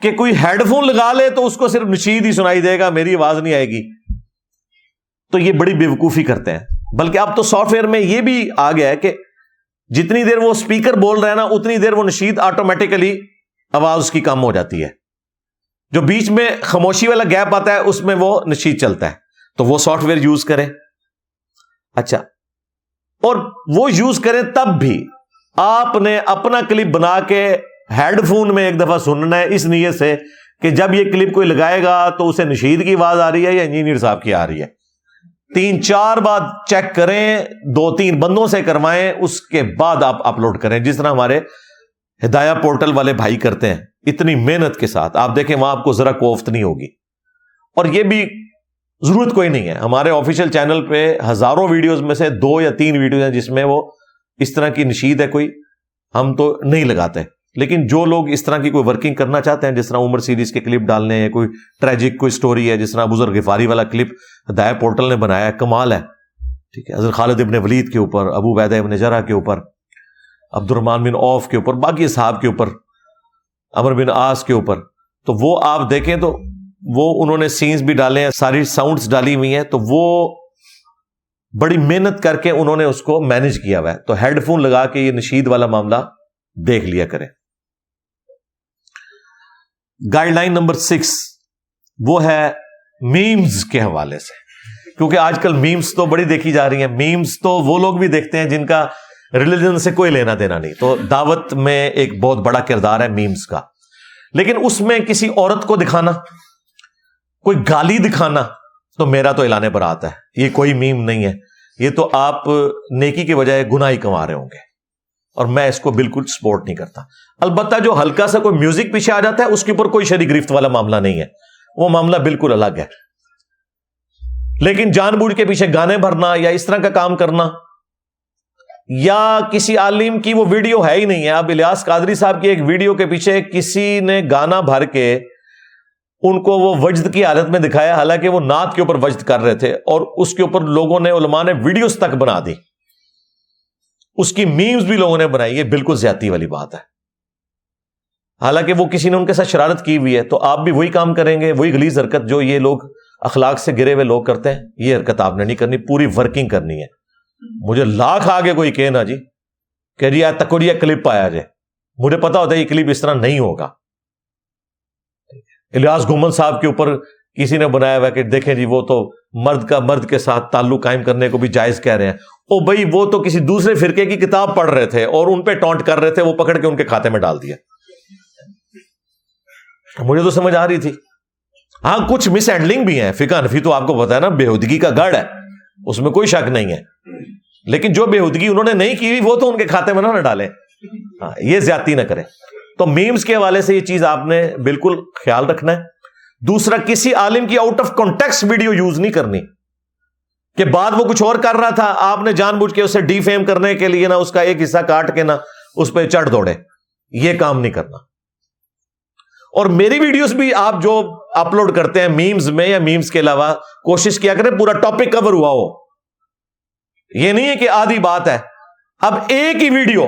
کہ کوئی ہیڈ فون لگا لے تو اس کو صرف نشید ہی سنائی دے گا، میری آواز نہیں آئے گی۔ تو یہ بڑی بےوقوفی کرتے ہیں۔ بلکہ اب تو سافٹ ویئر میں یہ بھی آ گیا ہے کہ جتنی دیر وہ اسپیکر بول رہے ہیں نا، اتنی دیر وہ نشید آٹومیٹیکلی آواز اس کی کم ہو جاتی ہے۔ جو بیچ میں خاموشی والا گیپ آتا ہے، اس میں وہ نشید چلتا ہے۔ تو وہ سافٹ ویئر یوز کریں۔ اچھا۔ اور وہ یوز کریں تب بھی۔ آپ نے اپنا کلپ بنا کے ہیڈ فون میں ایک دفعہ سننا ہے اس نیت سے کہ جب یہ کلپ کوئی لگائے گا تو اسے نشید کی آواز آ رہی ہے یا انجینئر صاحب کی آ رہی ہے۔ تین چار بار چیک کریں، دو تین بندوں سے کروائیں، اس کے بعد آپ اپلوڈ کریں۔ جس طرح ہمارے ہدایہ پورٹل والے بھائی کرتے ہیں، اتنی محنت کے ساتھ۔ آپ دیکھیں، وہاں آپ کو ذرا کوفت نہیں ہوگی۔ اور یہ بھی ضرورت کوئی نہیں ہے۔ ہمارے آفیشیل چینل پہ ہزاروں ویڈیوز میں سے دو یا تین ویڈیوز ہیں جس میں وہ اس طرح کی نشید ہے کوئی، ہم تو نہیں لگاتے۔ لیکن جو لوگ اس طرح کی کوئی ورکنگ کرنا چاہتے ہیں، جس طرح عمر سیریز کے کلپ ڈالنے ہیں، کوئی ٹریجک کوئی سٹوری ہے، جس طرح بزرگ غفاری والا کلپ دایا پورٹل نے بنایا ہے، کمال ہے۔ ٹھیک ہے، حضرت خالد ابن ولید کے اوپر، ابو وید ابن جرا کے اوپر عبد الرحمان بن اوف کے اوپر، باقی صاحب کے اوپر امر بن آس کے اوپر۔ تو وہ آپ دیکھیں تو وہ انہوں نے سینس بھی ڈالے ہیں، ساری ساؤنڈس ڈالی ہوئی ہیں، تو وہ بڑی محنت کر کے انہوں نے اس کو مینج کیا ہوا ہے۔ تو ہیڈ فون لگا کے یہ نشید والا معاملہ دیکھ لیا کرے گائیڈ لائن نمبر سکس وہ ہے میمز کے حوالے سے۔ کیونکہ آج کل میمز تو بڑی دیکھی جا رہی ہیں۔ میمز تو وہ لوگ بھی دیکھتے ہیں جن کا ریلیجن سے کوئی لینا دینا نہیں۔ تو دعوت میں ایک بہت بڑا کردار ہے میمز کا۔ لیکن اس میں کسی عورت کو دکھانا، کوئی گالی دکھانا تو میرا تو اعلان پر آتا ہے۔ یہ کوئی میم نہیں ہے۔ یہ تو آپ نیکی کے بجائے گناہ ہی کما رہے ہوں گے۔ اور میں اس کو بالکل سپورٹ نہیں کرتا۔ البتہ جو ہلکا سا کوئی میوزک پیچھے آ جاتا ہے، اس کے اوپر کوئی شری گرفت والا معاملہ نہیں ہے۔ وہ معاملہ بالکل الگ ہے۔ لیکن جان بوجھ کے پیچھے گانے بھرنا یا اس طرح کا کام کرنا یا کسی عالم کی وہ ویڈیو ہے ہی نہیں ہے۔ اب الیاس قادری صاحب کی ایک ویڈیو کے پیچھے کسی نے گانا بھر کے ان کو وہ وجد کی حالت میں دکھایا، حالانکہ وہ نعت کے اوپر وجد کر رہے تھے اور اس کے اوپر لوگوں نے، علماء نے ویڈیوز تک بنا دی۔ اس کی میمز بھی لوگوں نے بنائی، یہ بالکل زیادتی والی بات ہے۔ حالانکہ وہ کسی نے ان کے ساتھ شرارت کی ہوئی ہے، تو آپ بھی وہی کام کریں گے، وہی گلیز حرکت جو یہ لوگ اخلاق سے گرے ہوئے لوگ کرتے ہیں، یہ حرکت آپ نے نہیں کرنی، پوری ورکنگ کرنی ہے۔ مجھے لاکھ آگے کوئی کہنا جی کہ جی تکڑیا کلپ آیا جائے۔ مجھے پتا ہوتا ہے یہ کلپ اس طرح نہیں ہوگا۔ الیاس گمن صاحب کے اوپر کسی نے بنایا ہوا کہ دیکھیں جی وہ تو مرد کا مرد کے ساتھ تعلق قائم کرنے کو بھی جائز کہہ رہے ہیں۔ او بھائی، وہ تو کسی دوسرے فرقے کی کتاب پڑھ رہے تھے اور ان پہ ٹونٹ کر رہے تھے، وہ پکڑ کے ان کے کھاتے میں ڈال دیا۔ مجھے تو سمجھ آ رہی تھی۔ ہاں کچھ مس ہینڈلنگ بھی ہیں۔ فکا نفی تو آپ کو پتا ہے نا بےودگی کا گڑھ ہے۔ اس میں کوئی شک نہیں ہے۔ لیکن جو بےودگی انہوں نے نہیں کی، وہ تو ان کے کھاتے میں نہ ڈالے۔ ہاں یہ زیادتی نہ کرے تو میمز کے حوالے سے یہ چیز آپ نے بالکل خیال رکھنا ہے۔ دوسرا، کسی عالم کی out of context video use نہیں کرنی۔ کہ بعد وہ کچھ اور کر رہا تھا، آپ نے جان بوجھ کے اسے ڈی فیم کرنے کے لیے نا اس کا ایک حصہ کاٹ کے نا اس پہ چڑھ دوڑے۔ یہ کام نہیں کرنا۔ اور میری ویڈیوز بھی آپ جو اپلوڈ کرتے ہیں میمز میں یا میمز کے علاوہ، کوشش کیا کریں، پورا ٹاپک کور ہوا ہو۔ یہ نہیں ہے کہ آدھی بات ہے۔ اب ایک ہی ویڈیو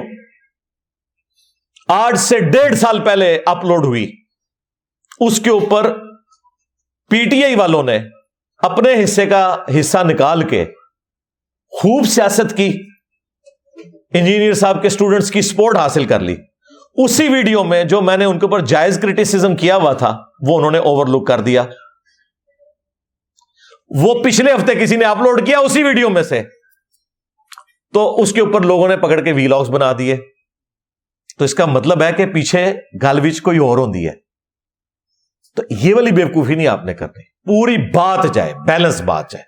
آج سے ڈیڑھ سال پہلے اپلوڈ ہوئی۔ اس کے اوپر پی ٹی آئی والوں نے اپنے حصے کا حصہ نکال کے خوب سیاست کی۔ انجینئر صاحب کے اسٹوڈنٹس کی سپورٹ حاصل کر لی۔ اسی ویڈیو میں جو میں نے ان کے اوپر جائز کریٹیسم کیا ہوا تھا، وہ انہوں نے اوور لک کر دیا۔ وہ پچھلے ہفتے کسی نے اپلوڈ کیا اسی ویڈیو میں سے۔ تو اس کے اوپر لوگوں نے پکڑ کے ویلاگس بنا دیے۔ تو اس کا مطلب ہے کہ پیچھے گالویچ کوئی اور ہوتی ہے۔ تو یہ والی بےوقوفی نہیں آپ نے کرنی۔ پوری بات جائے بیلنس بات جائے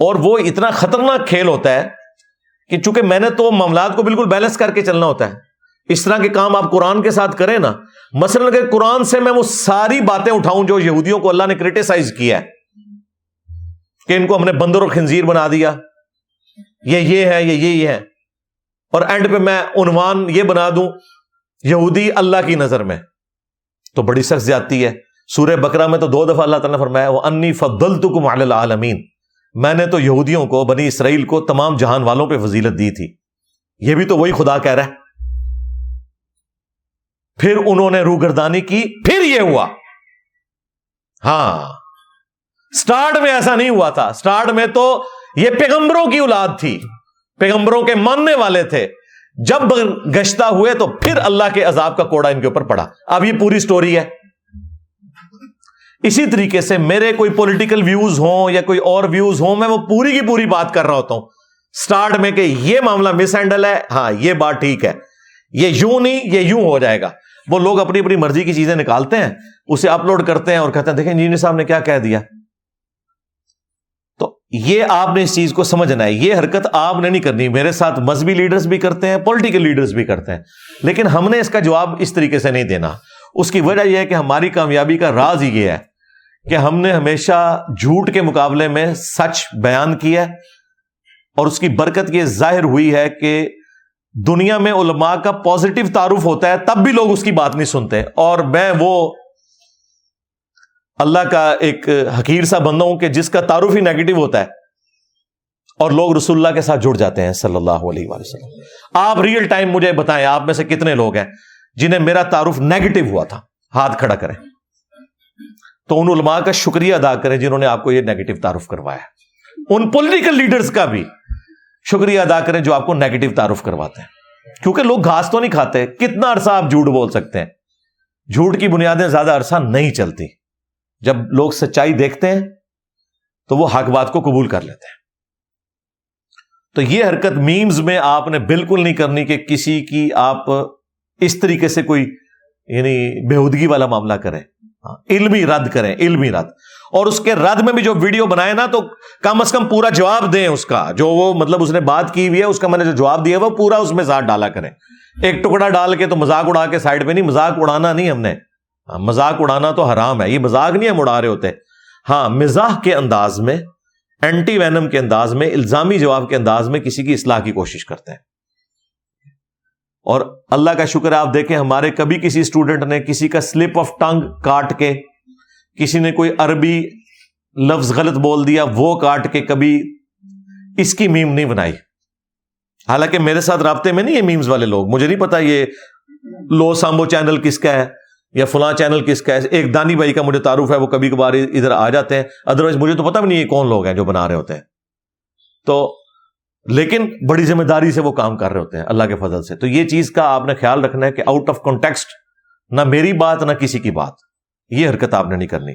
اور وہ اتنا خطرناک کھیل ہوتا ہے کہ چونکہ میں نے تو معاملات کو بالکل بیلنس کر کے چلنا ہوتا ہے۔ اس طرح کے کام آپ قرآن کے ساتھ کریں نا، مثلاً اگر قرآن سے میں وہ ساری باتیں اٹھاؤں جو یہودیوں کو اللہ نے کریٹیسائز کیا ہے، کہ ان کو ہم نے بندر اور خنزیر بنا دیا۔ یہ یہ ہے، یہ یہ ہے۔ اور اینڈ پہ میں عنوان یہ بنا دوں، یہودی اللہ کی نظر میں۔ تو بڑی سخت زیادتی ہے۔ سورہ بکرا میں تو دو دفعہ اللہ تعالیٰ نے فرمایا وہ انی فضل تو العالمین میں نے تو یہودیوں کو، بنی اسرائیل کو، تمام جہان والوں پہ فضیلت دی تھی۔ یہ بھی تو وہی خدا کہہ رہا ہے۔ پھر انہوں نے روگردانی کی، پھر یہ ہوا۔ ہاں۔ سٹارٹ میں ایسا نہیں ہوا تھا۔ سٹارٹ میں تو یہ پیغمبروں کی اولاد تھی۔ پیغمبروں کے ماننے والے تھے۔ جب گشتہ ہوئے تو پھر اللہ کے عذاب کا کوڑا ان کے اوپر پڑا۔ اب یہ پوری سٹوری ہے۔ اسی طریقے سے میرے کوئی پولیٹیکل ویوز ہوں یا کوئی اور ویوز ہوں، میں وہ پوری کی پوری بات کر رہا ہوتا ہوں۔ سٹارٹ میں کہ یہ معاملہ مس ہینڈل ہے۔ ہاں یہ بات ٹھیک ہے۔ یہ یوں نہیں، یہ یوں ہو جائے گا۔ وہ لوگ اپنی اپنی مرضی کی چیزیں نکالتے ہیں، اسے اپلوڈ کرتے ہیں اور کہتے ہیں، دیکھیں انجینئر صاحب نے کیا کہہ دیا۔ یہ آپ نے اس چیز کو سمجھنا ہے۔ یہ حرکت آپ نے نہیں کرنی۔ میرے ساتھ مذہبی لیڈرز بھی کرتے ہیں پولیٹیکل لیڈرز بھی کرتے ہیں۔ لیکن ہم نے اس کا جواب اس طریقے سے نہیں دینا۔ اس کی وجہ یہ ہے کہ ہماری کامیابی کا راز ہی یہ ہے کہ ہم نے ہمیشہ جھوٹ کے مقابلے میں سچ بیان کیا اور اس کی برکت یہ ظاہر ہوئی ہے کہ دنیا میں علماء کا پازیٹو تعارف ہوتا ہے، تب بھی لوگ اس کی بات نہیں سنتے۔ اور میں وہ اللہ کا ایک حقیر سا بندہ ہوں کہ جس کا تعارف ہی نیگیٹو ہوتا ہے اور لوگ رسول اللہ کے ساتھ جڑ جاتے ہیں صلی اللہ علیہ وسلم۔ آپ ریئل ٹائم مجھے بتائیں، آپ میں سے کتنے لوگ ہیں جنہیں میرا تعارف نیگیٹو ہوا تھا؟ ہاتھ کھڑا کریں۔ تو ان علماء کا شکریہ ادا کریں جنہوں نے آپ کو یہ نیگیٹو تعارف کروایا۔ ان پولیٹیکل لیڈرز کا بھی شکریہ ادا کریں جو آپ کو نیگیٹو تعارف کرواتے ہیں۔ کیونکہ لوگ گھاس تو نہیں کھاتے، کتنا عرصہ آپ جھوٹ بول سکتے ہیں۔ جھوٹ کی بنیادیں زیادہ عرصہ نہیں چلتی۔ جب لوگ سچائی دیکھتے ہیں، تو وہ حق بات کو قبول کر لیتے ہیں۔ تو یہ حرکت میمز میں آپ نے بالکل نہیں کرنی کہ کسی کی آپ اس طریقے سے کوئی یعنی بےودگی والا معاملہ کریں۔ ہاں، علمی رد کریں، علمی رد۔ اور اس کے رد میں بھی جو ویڈیو بنائے نا، تو کم از کم پورا جواب دیں اس کا۔ جو وہ مطلب اس نے بات کی ہوئی ہے، اس کا میں نے جو جواب دیا وہ پورا اس میں ساتھ ڈالا کریں۔ ایک ٹکڑا ڈال کے تو مزاق اڑا کے سائڈ پہ نہیں مزاق اڑانا نہیں ہم نے۔ ہاں، مزاق اڑانا تو حرام ہے، یہ مزاق نہیں ہم اڑا رہے ہوتے۔ ہاں مزاح کے انداز میں اینٹی وینم کے انداز میں، الزامی جواب کے انداز میں کسی کی اصلاح کی کوشش کرتے ہیں۔ اور اللہ کا شکر آپ دیکھیں ہمارے کبھی کسی اسٹوڈنٹ نے کسی کا سلپ آف ٹنگ کاٹ کے، کسی نے کوئی عربی لفظ غلط بول دیا، وہ کاٹ کے کبھی اس کی میم نہیں بنائی۔ حالانکہ میرے ساتھ رابطے میں نہیں یہ میمز والے لوگ، مجھے نہیں پتا یہ لو سامبو چینل کس کا ہے۔ یا فلاں چینل کس کا ہے، ایک دانی بھائی کا مجھے تعارف ہے، وہ کبھی کبھار ادھر آ جاتے ہیں۔ ادروائز مجھے تو پتا بھی نہیں یہ کون لوگ ہیں جو بنا رہے ہوتے ہیں۔ تو لیکن بڑی ذمہ داری سے وہ کام کر رہے ہوتے ہیں اللہ کے فضل سے۔ تو یہ چیز کا آپ نے خیال رکھنا ہے کہ آؤٹ آف کانٹیکسٹ نہ میری بات، نہ کسی کی بات۔ یہ حرکت آپ نے نہیں کرنی۔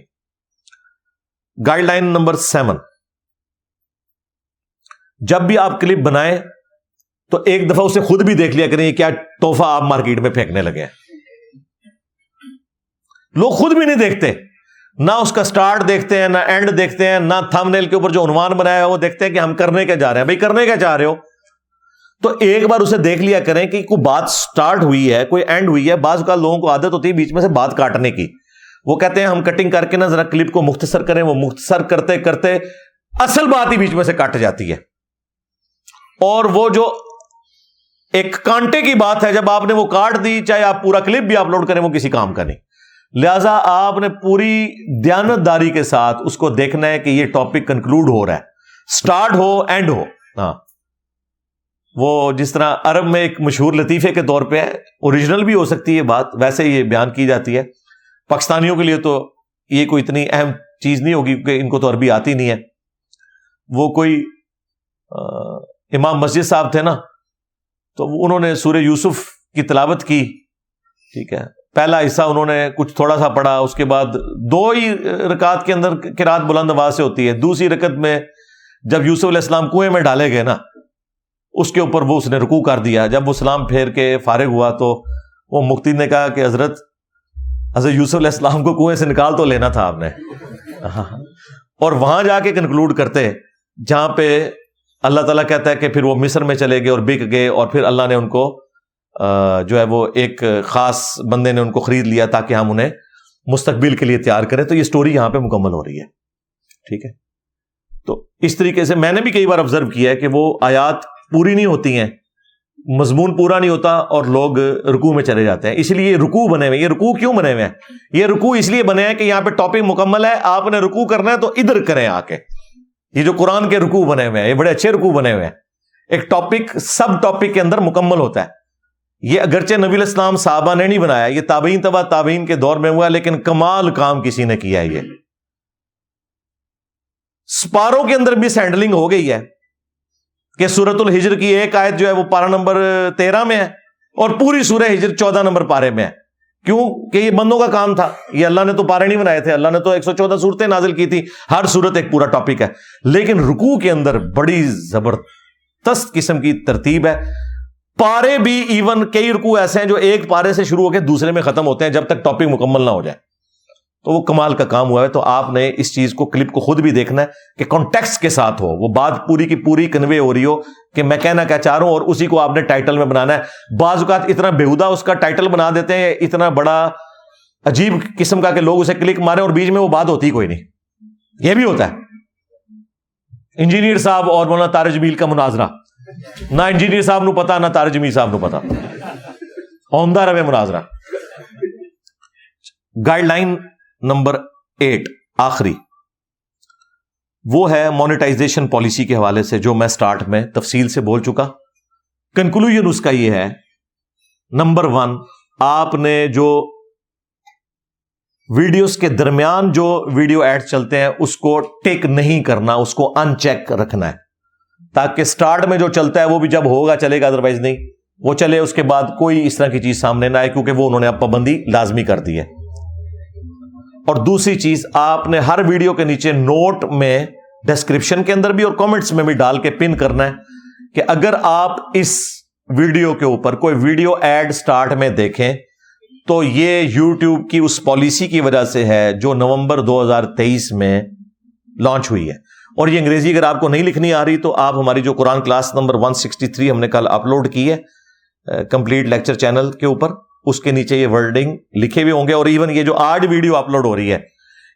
گائیڈ لائن نمبر سیون جب بھی آپ کلپ بنائیں، تو ایک دفعہ اسے خود بھی دیکھ لیا کریں، یہ کیا توحفہ آپ مارکیٹ میں پھینکنے لگے ہیں۔ لوگ خود بھی نہیں دیکھتے۔ نہ اس کا سٹارٹ دیکھتے ہیں، نہ اینڈ دیکھتے ہیں، نہ تھم نیل کے اوپر جو عنوان بنایا ہے وہ دیکھتے ہیں کہ ہم کرنے کے جا رہے ہیں۔ بھائی، کرنے کا چاہ رہے ہو۔ تو ایک بار اسے دیکھ لیا کریں کہ کوئی بات سٹارٹ ہوئی ہے، کوئی اینڈ ہوئی ہے، بعض کا لوگوں کو عادت ہوتی ہے بیچ میں سے بات کاٹنے کی۔ وہ کہتے ہیں، ہم کٹنگ کر کے نا ذرا کلپ کو مختصر کریں، وہ مختصر کرتے کرتے اصل بات ہی بیچ میں سے کٹ جاتی ہے۔ اور وہ جو ایک کانٹے کی بات ہے، جب آپ نے وہ کاٹ دی، چاہے آپ پورا کلپ بھی اپلوڈ کریں، وہ کسی کام کا نہیں۔ لہذا آپ نے پوری دیانت داری کے ساتھ اس کو دیکھنا ہے کہ یہ ٹاپک کنکلوڈ ہو رہا ہے۔ اسٹارٹ ہو اینڈ ہو۔ ہاں۔ وہ جس طرح عرب میں ایک مشہور لطیفے کے طور پہ ہے اوریجنل بھی ہو سکتی ہے بات، ویسے یہ بیان کی جاتی ہے۔ پاکستانیوں کے لیے تو یہ کوئی اتنی اہم چیز نہیں ہوگی کیونکہ ان کو تو عربی آتی نہیں ہے۔ وہ کوئی امام مسجد صاحب تھے نا، تو انہوں نے سورہ یوسف کی تلاوت کی۔ ٹھیک ہے۔ پہلا حصہ انہوں نے کچھ تھوڑا سا پڑھا، اس کے بعد دو ہی رکعت کے اندر کرات بلند آواز سے ہوتی ہے۔ دوسری رکت میں جب یوسف علیہ السلام کنویں میں ڈالے گئے نا، اس کے اوپر وہ اس نے رکو کر دیا۔ جب وہ سلام پھیر کے فارغ ہوا تو وہ مفتی نے کہا کہ حضرت حضرت یوسف علیہ السلام کو کنویں سے نکال تو لینا تھا آپ نے۔ اور وہاں جا کے کنکلوڈ کرتے، جہاں پہ اللہ تعالیٰ کہتا ہے کہ پھر وہ مصر میں چلے گئے اور بک گئے اور پھر اللہ نے ان کو جو ہے وہ ایک خاص بندے نے ان کو خرید لیا تاکہ ہم انہیں مستقبل کے لیے تیار کریں، تو یہ سٹوری یہاں پہ مکمل ہو رہی ہے۔ ٹھیک ہے؟ تو اس طریقے سے میں نے بھی کئی بار آبزرو کیا ہے کہ وہ آیات پوری نہیں ہوتی ہیں، مضمون پورا نہیں ہوتا اور لوگ رکو میں چلے جاتے ہیں۔ اس لیے یہ رکو بنے ہوئے یہ رکو کیوں بنے ہوئے ہیں؟ یہ رکو اس لیے بنے ہیں کہ یہاں پہ ٹاپک مکمل ہے، آپ نے رکو کرنا ہے تو ادھر کریں آ کے۔ یہ جو قرآن کے رکو بنے ہوئے ہیں، یہ بڑے اچھے رکو بنے ہوئے ہیں۔ ایک ٹاپک سب ٹاپک کے اندر مکمل ہوتا ہے۔ یہ اگرچہ نبی الاسلام صحابہ نے نہیں بنایا، یہ تابعین تبا تابعین کے دور میں ہوا، لیکن کمال کام کسی نے کیا ہے یہ۔ سپاروں کے اندر بھی سینڈلنگ ہو گئی ہے کہ سورت الحجر کی ایک آیت جو ہے وہ پارا نمبر تیرہ میں ہے اور پوری سورہ ہجر چودہ نمبر پارے میں ہے۔ کیوں؟ کہ یہ بندوں کا کام تھا۔ یہ اللہ نے تو پارے نہیں بنائے تھے، اللہ نے تو ایک سو چودہ صورتیں نازل کی تھی۔ ہر صورت ایک پورا ٹاپک ہے۔ لیکن رکو کے اندر بڑی زبردست قسم کی ترتیب ہے۔ پارے بھی ایون کئی رکو ایسے ہیں جو ایک پارے سے شروع ہو کے دوسرے میں ختم ہوتے ہیں جب تک ٹاپک مکمل نہ ہو جائے۔ تو وہ کمال کا کام ہوا ہے۔ تو آپ نے اس چیز کو کلپ کو خود بھی دیکھنا ہے کہ کانٹیکس کے ساتھ ہو۔ وہ بات پوری کی پوری کنوے ہو رہی ہو کہ میں کہنا کیا چاہ رہا ہوں اور اسی کو آپ نے ٹائٹل میں بنانا ہے۔ بعض اوقات اتنا بےحدا اس کا ٹائٹل بنا دیتے ہیں، اتنا بڑا عجیب قسم کا کہ لوگ اسے کلک مارے اور بیچ میں وہ بات ہوتی کوئی نہیں۔ یہ بھی ہوتا ہے۔ انجینئر صاحب اور مولانا تارج میل کا مناظرہ۔ نہ انجینئر صاحب نو پتا، نہ تارج میل صاحب نو پتا۔ عمدہ روے مناظرہ۔ گائیڈ لائن نمبر ایٹ، آخری۔ وہ ہے مانیٹائزیشن پالیسی کے حوالے سے جو میں سٹارٹ میں تفصیل سے بول چکا۔ کنکلوژن اس کا یہ ہے۔ نمبر ون آپ نے جو ویڈیوز کے درمیان جو ویڈیو ایڈ چلتے ہیں، اس کو ٹیک نہیں کرنا، اس کو ان چیک رکھنا ہے۔ تاکہ سٹارٹ میں جو چلتا ہے وہ بھی جب ہوگا چلے گا ادروائز نہیں۔ وہ چلے، اس کے بعد کوئی اس طرح کی چیز سامنے نہ آئے، کیونکہ وہ انہوں نے اب پابندی لازمی کر دی ہے۔ اور دوسری چیز، آپ نے ہر ویڈیو کے نیچے نوٹ میں ڈسکرپشن کے اندر بھی اور کامنٹس میں بھی ڈال کے پن کرنا ہے کہ اگر آپ اس ویڈیو کے اوپر کوئی ویڈیو ایڈ سٹارٹ میں دیکھیں، تو یہ یو ٹیوب کی اس پالیسی کی وجہ سے ہے جو نومبر دو ہزار تیئیس میں لانچ ہوئی ہے۔ اور یہ انگریزی اگر آپ کو نہیں لکھنی آ رہی تو آپ ہماری جو Quran class number one sixty three ہم نے کل اپلوڈ کی ہے کمپلیٹ لیکچر چینل کے اوپر۔ اس کے نیچے یہ ورڈنگ لکھے ہوئے ہوں گے اور ایون یہ جو آج ویڈیو اپلوڈ ہو رہی ہے،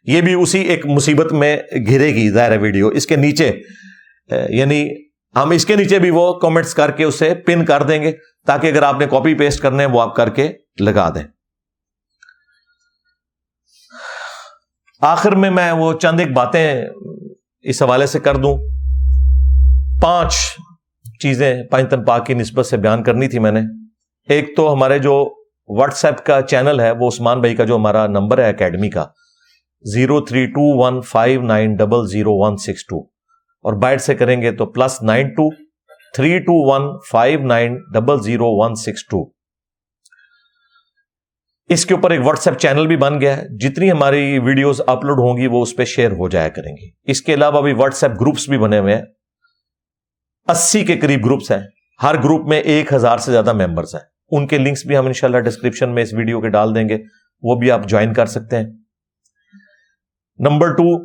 یہ بھی اسی ایک مصیبت میں گھرے گی، ظاہر ویڈیو۔ اس کے نیچے یعنی ہم اس کے نیچے بھی وہ کامنٹس کر کے اسے پن کر دیں گے تاکہ اگر آپ نے کاپی پیسٹ کرنے وہ آپ کر کے لگا دیں۔ آخر میں میں وہ چند ایک باتیں اس حوالے سے کر دوں۔ پانچ چیزیں پائنتن پاک کی نسبت سے بیان کرنی تھی میں نے۔ ایک تو ہمارے جو واٹس ایپ کا چینل ہے، وہ عثمان بھائی کا جو ہمارا نمبر ہے اکیڈمی کا۔ Zero three two one five nine double zero one six two. اور بائٹ سے کریں گے تو plus nine two three two one five nine double zero one six two. اس کے اوپر ایک واٹس ایپ چینل بھی بن گیا ہے۔ جتنی ہماری ویڈیوز اپلوڈ ہوں گی، وہ اس پہ شیئر ہو جایا کریں گی۔ اس کے علاوہ بھی واٹس ایپ گروپس بھی بنے ہوئے ہیں۔ اسی کے قریب گروپس ہیں۔ ہر گروپ میں ایک ہزار سے زیادہ ممبرس ہیں۔ ان کے لنکس بھی ہم انشاءاللہ ڈسکرپشن میں اس ویڈیو کے ڈال دیں گے۔ وہ بھی آپ جوائن کر سکتے ہیں۔ نمبر ٹو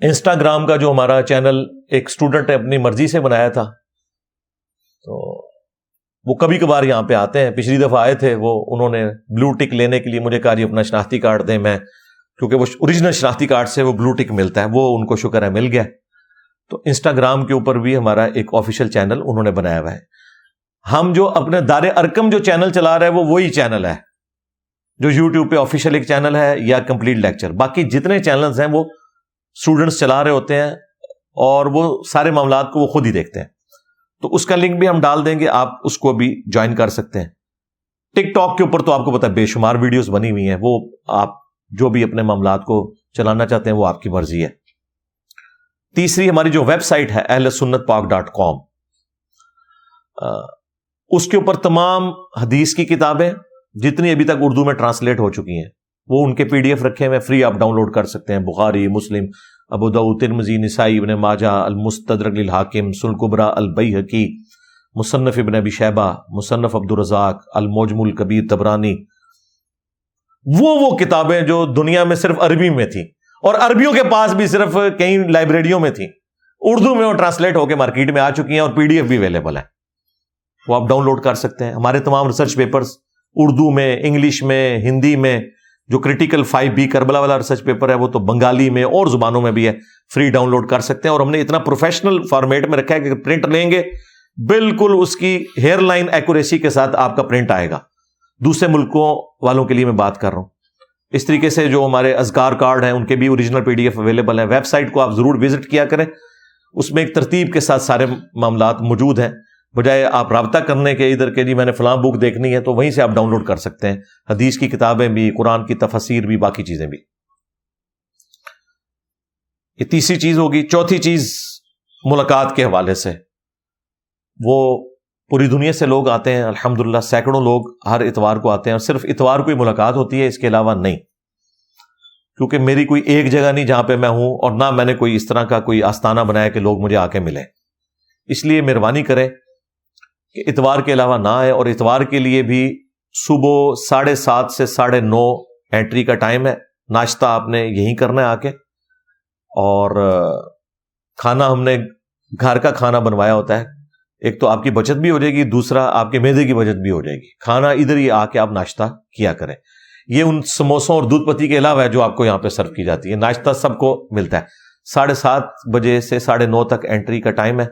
انسٹاگرام کا جو ہمارا چینل ایک اسٹوڈنٹ نے اپنی مرضی سے بنایا تھا۔ تو وہ کبھی کبھار یہاں پہ آتے ہیں۔ پچھلی دفعہ آئے تھے، وہ انہوں نے بلو ٹک لینے کے لیے مجھے کہا جی اپنا شناختی کارڈ دیں میں، کیونکہ وہ اوریجنل شناختی کارڈ سے وہ بلو ٹک ملتا ہے، وہ ان کو شکر ہے، مل گیا۔ تو انسٹاگرام کے اوپر بھی ہمارا ایک آفیشیل چینل انہوں نے بنایا ہوا ہے۔ ہم جو اپنے دار ارکم جو چینل چلا رہے ہیں، وہ وہی چینل ہے۔ جو یوٹیوب پہ آفیشیل ایک چینل ہے یا کمپلیٹ لیکچر باقی جتنے چینلز ہیں، وہ اسٹوڈنٹس چلا رہے ہوتے ہیں اور وہ سارے معاملات کو وہ خود ہی دیکھتے ہیں۔ تو اس کا لنک بھی ہم ڈال دیں گے، آپ اس کو بھی جوائن کر سکتے ہیں۔ ٹک ٹاک کے اوپر تو آپ کو پتا بے شمار ویڈیوز بنی ہوئی ہیں، وہ آپ جو بھی اپنے معاملات کو چلانا چاہتے ہیں، وہ آپ کی مرضی ہے۔ تیسری ہماری جو ویب سائٹ ہے اہل سنت پاک ڈاٹ کام اس کے اوپر تمام حدیث کی کتابیں جتنی ابھی تک اردو میں ٹرانسلیٹ ہو چکی ہیں، وہ ان کے پی ڈی ایف رکھے ہوئے فری آپ ڈاؤن لوڈ کر سکتے ہیں، بخاری، مسلم ابو ترمزی نسائی، ابن ماجہ، المستدرک الحاکم سلقبرا البئی مصنف ابن ابی شیبہ، مصنف عبد الرزاق الموجم الکبیر تبرانی۔ وہ وہ کتابیں جو دنیا میں صرف عربی میں تھیں اور عربیوں کے پاس بھی صرف کئی لائبریریوں میں تھیں۔ اردو میں وہ ٹرانسلیٹ ہو کے مارکیٹ میں آ چکی ہیں اور پی ڈی ایف بھی اویلیبل ہے وہ آپ ڈاؤن لوڈ کر سکتے ہیں۔ ہمارے تمام ریسرچ پیپرز اردو میں، انگلش میں، ہندی میں جو کریٹیکل فائیو بی کربلا والا ریسرچ پیپر ہے، وہ تو بنگالی میں اور زبانوں میں بھی ہے فری ڈاؤن لوڈ کر سکتے ہیں۔ اور ہم نے اتنا پروفیشنل فارمیٹ میں رکھا ہے کہ پرنٹ لیں گے، بالکل اس کی ہیئر لائن ایکوریسی کے ساتھ آپ کا پرنٹ آئے گا۔ دوسرے ملکوں والوں کے لیے میں بات کر رہا ہوں۔ اس طریقے سے جو ہمارے ازکار کارڈ ہیں، ان کے بھی original P D F available ہیں۔ ویب سائٹ کو آپ ضرور وزٹ کیا کریں۔ اس میں ایک ترتیب کے ساتھ سارے معاملات موجود ہیں۔ بجائے آپ رابطہ کرنے کے ادھر کے جی میں نے فلاں بک دیکھنی ہے تو وہیں سے آپ ڈاؤن لوڈ کر سکتے ہیں۔ حدیث کی کتابیں بھی، قرآن کی تفسیر بھی، باقی چیزیں بھی۔ یہ تیسری چیز ہوگی، چوتھی چیز ملاقات کے حوالے سے۔ وہ پوری دنیا سے لوگ آتے ہیں الحمد للہ سینکڑوں لوگ ہر اتوار کو آتے ہیں اور صرف اتوار کو ہی ملاقات ہوتی ہے، اس کے علاوہ نہیں۔ کیونکہ میری کوئی ایک جگہ نہیں جہاں پہ میں ہوں اور نہ میں نے کوئی اس طرح کا کوئی آستانہ بنایا کہ لوگ مجھے آ کے ملیں۔ اس لیے مہربانی کریں کہ اتوار کے علاوہ نہ آئے اور اتوار کے لیے بھی صبح ساڑھے سات سے ساڑھے نو اینٹری کا ٹائم ہے۔ ناشتہ آپ نے یہیں کرنا ہے آ کے۔ اور کھانا ہم نے گھر کا کھانا بنوایا ہوتا ہے۔ ایک تو آپ کی بچت بھی ہو جائے گی، دوسرا آپ کے میدے کی بچت بھی ہو جائے گی۔ کھانا ادھر ہی آ کے آپ ناشتہ کیا کریں۔ یہ ان سموسوں اور دودھ پتی کے علاوہ ہے جو آپ کو یہاں پہ سرو کی جاتی ہے۔ ناشتہ سب کو ملتا ہے۔ ساڑھے سات بجے سے ساڑھے نو تک اینٹری کا ٹائم ہے۔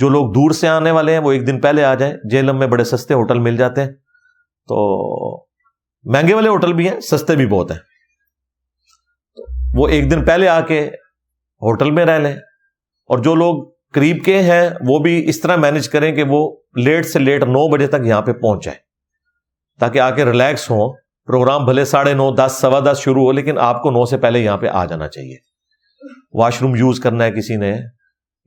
جو لوگ دور سے آنے والے ہیں، وہ ایک دن پہلے آ جائیں۔ جیلم میں بڑے سستے ہوٹل مل جاتے ہیں۔ تو مہنگے والے ہوٹل بھی ہیں، سستے بھی بہت ہیں۔ وہ ایک دن پہلے آ کے ہوٹل میں رہ لیں۔ اور جو لوگ قریب کے ہیں، وہ بھی اس طرح مینج کریں کہ وہ لیٹ سے لیٹ نو بجے تک یہاں پہ پہنچ جائے تاکہ آ کے ریلیکس ہوں۔ پروگرام بھلے ساڑھے نو، دس، سوا دس شروع ہو، لیکن آپ کو نو سے پہلے یہاں پہ آ جانا چاہیے۔ واش روم یوز کرنا ہے کسی نے۔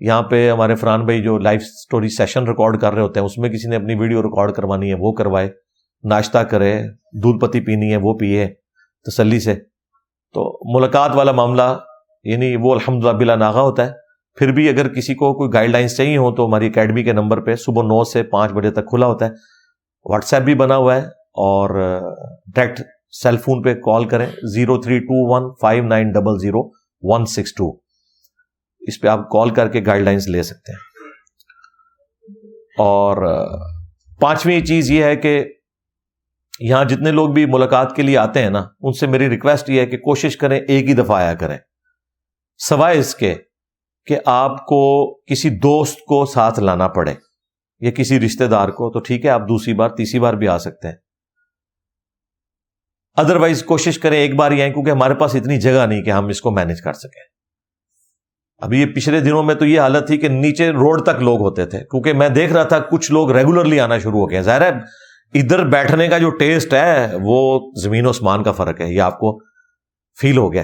یہاں پہ ہمارے فران بھائی جو لائف اسٹوری سیشن ریکارڈ کر رہے ہوتے ہیں، اس میں کسی نے اپنی ویڈیو ریکارڈ کروانی ہے، وہ کروائے، ناشتہ کرے، دودھ پتی پینی ہے، وہ پیے تسلی سے۔ تو ملاقات والا معاملہ یعنی وہ الحمد للہ بلا ناغا ہوتا ہے۔ پھر بھی اگر کسی کو کوئی گائیڈ لائنس چاہیے ہو تو ہماری اکیڈمی کے نمبر پہ صبح نو سے پانچ بجے تک کھلا ہوتا ہے۔ واٹس ایپ بھی بنا ہوا ہے اور ڈائریکٹ سیل فون پہ کال کریں۔ Zero three two one five nine double zero one six two. اس پہ آپ کال کر کے گائیڈ لائنس لے سکتے ہیں۔ اور پانچویں چیز یہ ہے کہ یہاں جتنے لوگ بھی ملاقات کے لیے آتے ہیں نا، ان سے میری ریکویسٹ یہ ہے کہ کوشش کریں ایک ہی دفعہ آیا کریں۔ سوائے اس کے کہ آپ کو کسی دوست کو ساتھ لانا پڑے، یا کسی رشتے دار کو، تو ٹھیک ہے، آپ دوسری بار، تیسری بار بھی آ سکتے ہیں۔ ادروائز کوشش کریں ایک بار ہی آئیں، کیونکہ ہمارے پاس اتنی جگہ نہیں کہ ہم اس کو مینج کر سکیں۔ ابھی یہ پچھلے دنوں میں تو یہ حالت تھی کہ نیچے روڈ تک لوگ ہوتے تھے، کیونکہ میں دیکھ رہا تھا کچھ لوگ ریگولرلی آنا شروع ہو گئے ظاہر ہے، ادھر بیٹھنے کا جو ٹیسٹ ہے، وہ زمین و اسمان کا فرق ہے، یہ آپ کو فیل ہو گیا۔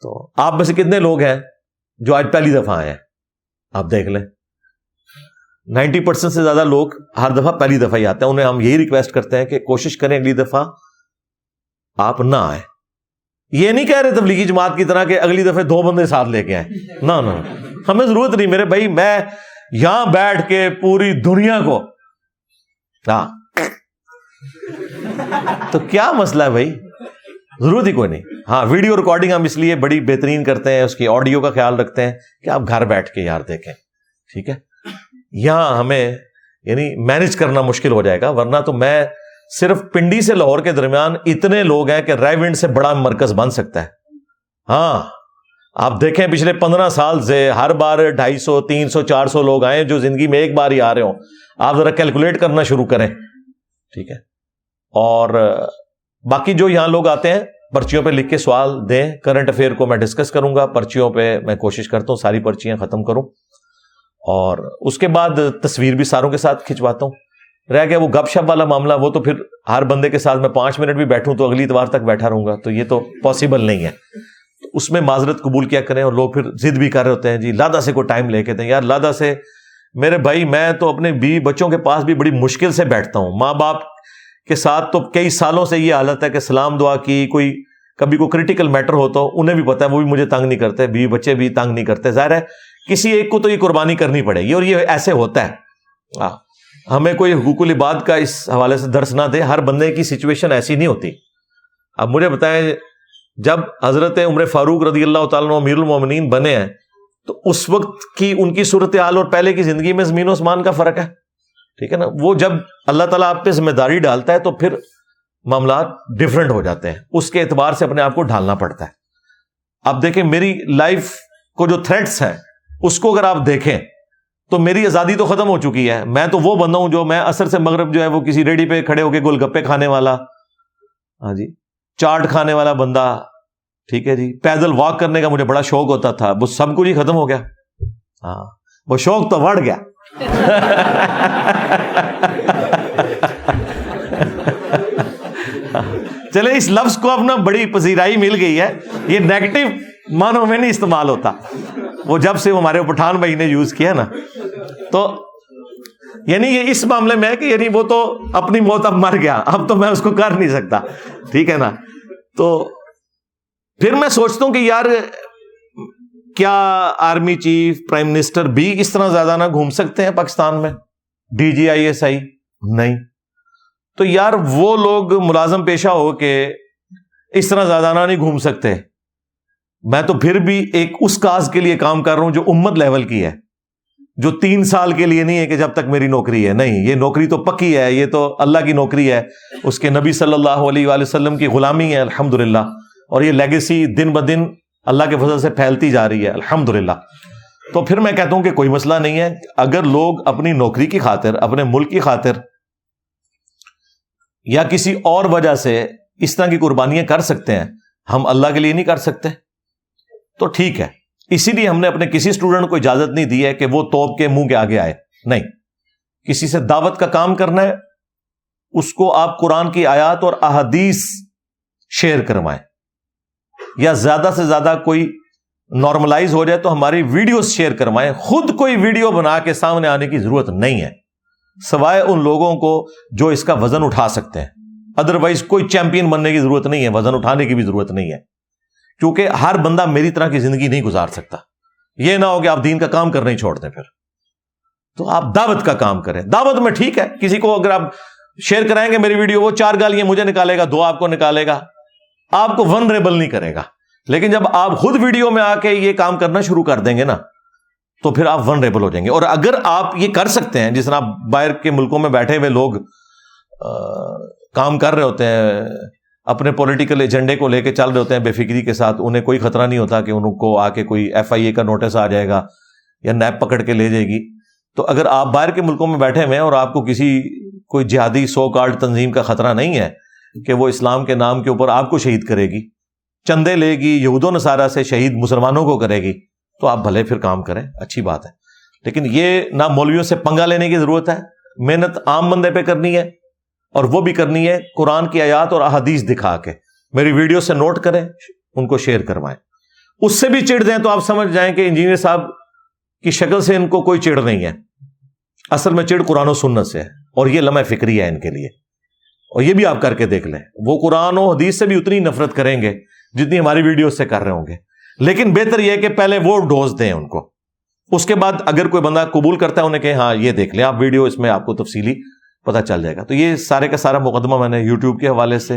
تو آپ میں سے کتنے لوگ ہیں جو آج پہلی دفعہ آئے ہیں؟ آپ دیکھ لیں۔ نائنٹی پرسینٹ سے زیادہ لوگ ہر دفعہ پہلی دفعہ ہی آتے ہیں۔ انہیں ہم یہی ریکویسٹ کرتے ہیں کہ کوشش کریں اگلی دفعہ آپ نہ آئیں۔ یہ نہیں کہہ رہے تبلیغی جماعت کی طرح کہ اگلی دفعہ دو بندے ساتھ لے کے آئے نہ نہ ہمیں ضرورت نہیں۔ میرے بھائی، میں یہاں بیٹھ کے پوری دنیا کو ہاں۔ تو کیا مسئلہ ہے بھائی؟ ضرورت ہی کوئی نہیں۔ ہاں ویڈیو ریکارڈنگ ہم اس لیے بڑی بہترین کرتے ہیں، اس کی آڈیو کا خیال رکھتے ہیں کہ آپ گھر بیٹھ کے یار دیکھیں۔ ٹھیک ہے؟ یہاں ہمیں یعنی مینج کرنا مشکل ہو جائے گا، ورنہ تو میں صرف پنڈی سے لاہور کے درمیان اتنے لوگ ہیں کہ رائے ونڈ سے بڑا مرکز بن سکتا ہے۔ ہاں آپ دیکھیں پچھلے پندرہ سال سے ہر بار ڈھائی سو، تین سو، چار سو لوگ آئے جو زندگی میں ایک بار ہی آ رہے ہوں۔ آپ ذرا کیلکولیٹ کرنا شروع کریں۔ ٹھیک ہے۔ اور باقی جو یہاں لوگ آتے ہیں، پرچیوں پہ لکھ کے سوال دیں۔ کرنٹ افیئر کو میں ڈسکس کروں گا۔ پرچیوں پہ میں کوشش کرتا ہوں، ساری پرچیاں ختم کروں۔ اور اس کے بعد تصویر بھی ساروں کے ساتھ کھنچواتا ہوں۔ رہ گیا وہ گپ شپ والا معاملہ، وہ تو پھر ہر بندے کے ساتھ میں پانچ منٹ بھی بیٹھوں تو اگلی اتوار تک بیٹھا رہوں گا، تو یہ تو پاسبل نہیں ہے۔ تو اس میں معذرت قبول کیا کریں اور لوگ پھر ضد بھی کر رہے ہوتے ہیں جی لادا سے کوئی ٹائم لے کے دیں یار لادا سے میرے بھائی، میں تو اپنے بیوی بچوں کے پاس بھی بڑی مشکل سے بیٹھتا ہوں۔ ماں باپ کے ساتھ تو کئی سالوں سے یہ حالت ہے کہ سلام دعا کی، کوئی کبھی کوئی کریٹیکل میٹر ہو تو انہیں بھی پتا ہے، وہ بھی مجھے تنگ نہیں کرتے، بیوی بچے بھی تنگ نہیں کرتے۔ ظاہر ہے، کسی ایک کو تو یہ قربانی کرنی پڑے گی اور یہ ایسے ہوتا ہے۔ ہاں۔ ہمیں کوئی حقوق العباد کا اس حوالے سے درس نہ دے، ہر بندے کی سچویشن ایسی نہیں ہوتی۔ اب مجھے بتائیں، جب حضرت عمر فاروق رضی اللہ تعالیٰ امیر المومنین بنے ہیں، تو اس وقت کی ان کی صورت حال اور پہلے کی زندگی میں زمین و اسمان کا فرق ہے؟ ٹھیک ہے نا؟ وہ جب اللہ تعالیٰ آپ پہ ذمہ داری ڈالتا ہے تو پھر معاملات ڈفرینٹ ہو جاتے ہیں۔ اس کے اعتبار سے اپنے آپ کو ڈھالنا پڑتا ہے۔ آپ دیکھیں، میری لائف کو جو تھریٹس ہیں، اس کو اگر آپ دیکھیں تو میری آزادی تو ختم ہو چکی ہے۔ میں تو وہ بندہ ہوں جو میں اثر سے مغرب جو ہے وہ کسی ریڈی پہ کھڑے ہو کے گول گپے کھانے والا۔ ہاں جی چاٹ کھانے والا بندہ۔ ٹھیک ہے جی پیدل واک کرنے کا مجھے بڑا شوق ہوتا تھا۔ وہ سب کچھ ہی ختم ہو گیا۔ ہاں وہ شوق تو بڑھ گیا۔ چلے اس لفظ کو اپنا بڑی پذیرائی مل گئی ہے۔ یہ نیگیٹو مانو میں نہیں استعمال ہوتا۔ وہ جب سے ہمارے پٹھان بھائی نے یوز کیا نا۔ تو یعنی یہ اس معاملے میں کہ یعنی وہ تو اپنی موت اب مر گیا۔ اب تو میں اس کو کر نہیں سکتا۔ ٹھیک ہے نا۔ تو پھر میں سوچتا ہوں کہ یار، کیا آرمی چیف، پرائم منسٹر بھی اس طرح زیادہ نہ گھوم سکتے ہیں پاکستان میں؟ D G I S I? نہیں۔ تو یار، وہ لوگ ملازم پیشہ ہو کے اس طرح زیادہ نہ نہیں گھوم سکتے۔ میں تو پھر بھی ایک اس کاز کے لیے کام کر رہا ہوں جو امت لیول کی ہے، جو تین سال کے لیے نہیں ہے کہ جب تک میری نوکری ہے، نہیں، یہ نوکری تو پکی ہے، یہ تو اللہ کی نوکری ہے، اس کے نبی صلی اللہ علیہ وآلہ وسلم کی غلامی ہے الحمد اور یہ لیگیسی دن بدن اللہ کے فضل سے پھیلتی جا رہی ہے الحمد تو پھر میں کہتا ہوں کہ کوئی مسئلہ نہیں ہے، اگر لوگ اپنی نوکری کی خاطر، اپنے ملک کی خاطر یا کسی اور وجہ سے اس طرح کی قربانیاں کر سکتے ہیں، ہم اللہ کے لیے نہیں کر سکتے۔ تو ٹھیک ہے۔ اسی لیے ہم نے اپنے کسی اسٹوڈنٹ کو اجازت نہیں دی ہے کہ وہ توپ کے منہ کے آگے آئے۔ نہیں۔ کسی سے دعوت کا کام کرنا ہے، اس کو آپ قرآن کی آیات اور احادیث شیئر کروائیں۔ یا زیادہ سے زیادہ کوئی نارملائز ہو جائے تو ہماری ویڈیوز شیئر کروائیں۔ خود کوئی ویڈیو بنا کے سامنے آنے کی ضرورت نہیں ہے۔ سوائے ان لوگوں کو جو اس کا وزن اٹھا سکتے ہیں۔ ادروائز کوئی چیمپئن بننے کی ضرورت نہیں ہے، وزن اٹھانے کی بھی ضرورت نہیں ہے۔ کیونکہ ہر بندہ میری طرح کی زندگی نہیں گزار سکتا۔ یہ نہ ہو کہ آپ دین کا کام کرنا ہی چھوڑ دیں پھر۔ تو آپ دعوت کا کام کریں۔ دعوت میں ٹھیک ہے، کسی کو اگر آپ شیئر کرائیں گے میری ویڈیو، وہ چار گالیاں مجھے نکالے گا، دو آپ کو نکالے گا۔ آپ کو ون ریبل نہیں کرے گا۔ لیکن جب آپ خود ویڈیو میں آ کے یہ کام کرنا شروع کر دیں گے نا، تو پھر آپ ون ریبل ہو جائیں گے۔ اور اگر آپ یہ کر سکتے ہیں، جس طرح باہر کے ملکوں میں بیٹھے ہوئے لوگ کام کر رہے ہوتے ہیں اپنے پولیٹیکل ایجنڈے کو لے کے چل رہے ہوتے ہیں بے فکری کے ساتھ۔ انہیں کوئی خطرہ نہیں ہوتا کہ ان کو آ کے کوئی ایف آئی اے کا نوٹس آ جائے گا یا نیپ پکڑ کے لے جائے گی۔ تو اگر آپ باہر کے ملکوں میں بیٹھے ہوئے ہیں اور آپ کو کسی کوئی جہادی سو کارڈ تنظیم کا خطرہ نہیں ہے کہ وہ اسلام کے نام کے اوپر آپ کو شہید کرے گی، چندے لے گی یہود و نصارہ سے شہید مسلمانوں کو کرے گی، تو آپ بھلے پھر کام کریں۔ اچھی بات ہے۔ لیکن یہ نہ مولویوں سے پنگا لینے کی ضرورت ہے۔ محنت عام بندے پہ کرنی ہے۔ اور وہ بھی کرنی ہے قرآن کی آیات اور احادیث دکھا کے۔ میری ویڈیو سے نوٹ کریں، ان کو شیئر کروائیں۔ اس سے بھی چڑ دیں تو آپ سمجھ جائیں کہ انجینئر صاحب کی شکل سے ان کو کوئی چڑ نہیں ہے۔ اصل میں چڑ قرآن و سنت سے ہے اور یہ لمحہ فکری ہے ان کے لیے۔ اور یہ بھی آپ کر کے دیکھ لیں۔ وہ قرآن و حدیث سے بھی اتنی نفرت کریں گے جتنی ہماری ویڈیو سے کر رہے ہوں گے۔ لیکن بہتر یہ کہ پہلے وہ ڈوز دیں ان کو۔ اس کے بعد اگر کوئی بندہ قبول کرتا ہے، انہیں کہ ہاں یہ دیکھ لیں، آپ ویڈیو اس میں آپ کو تفصیلی پتہ چل جائے گا۔ تو یہ سارے کا سارا مقدمہ میں نے یوٹیوب کے حوالے سے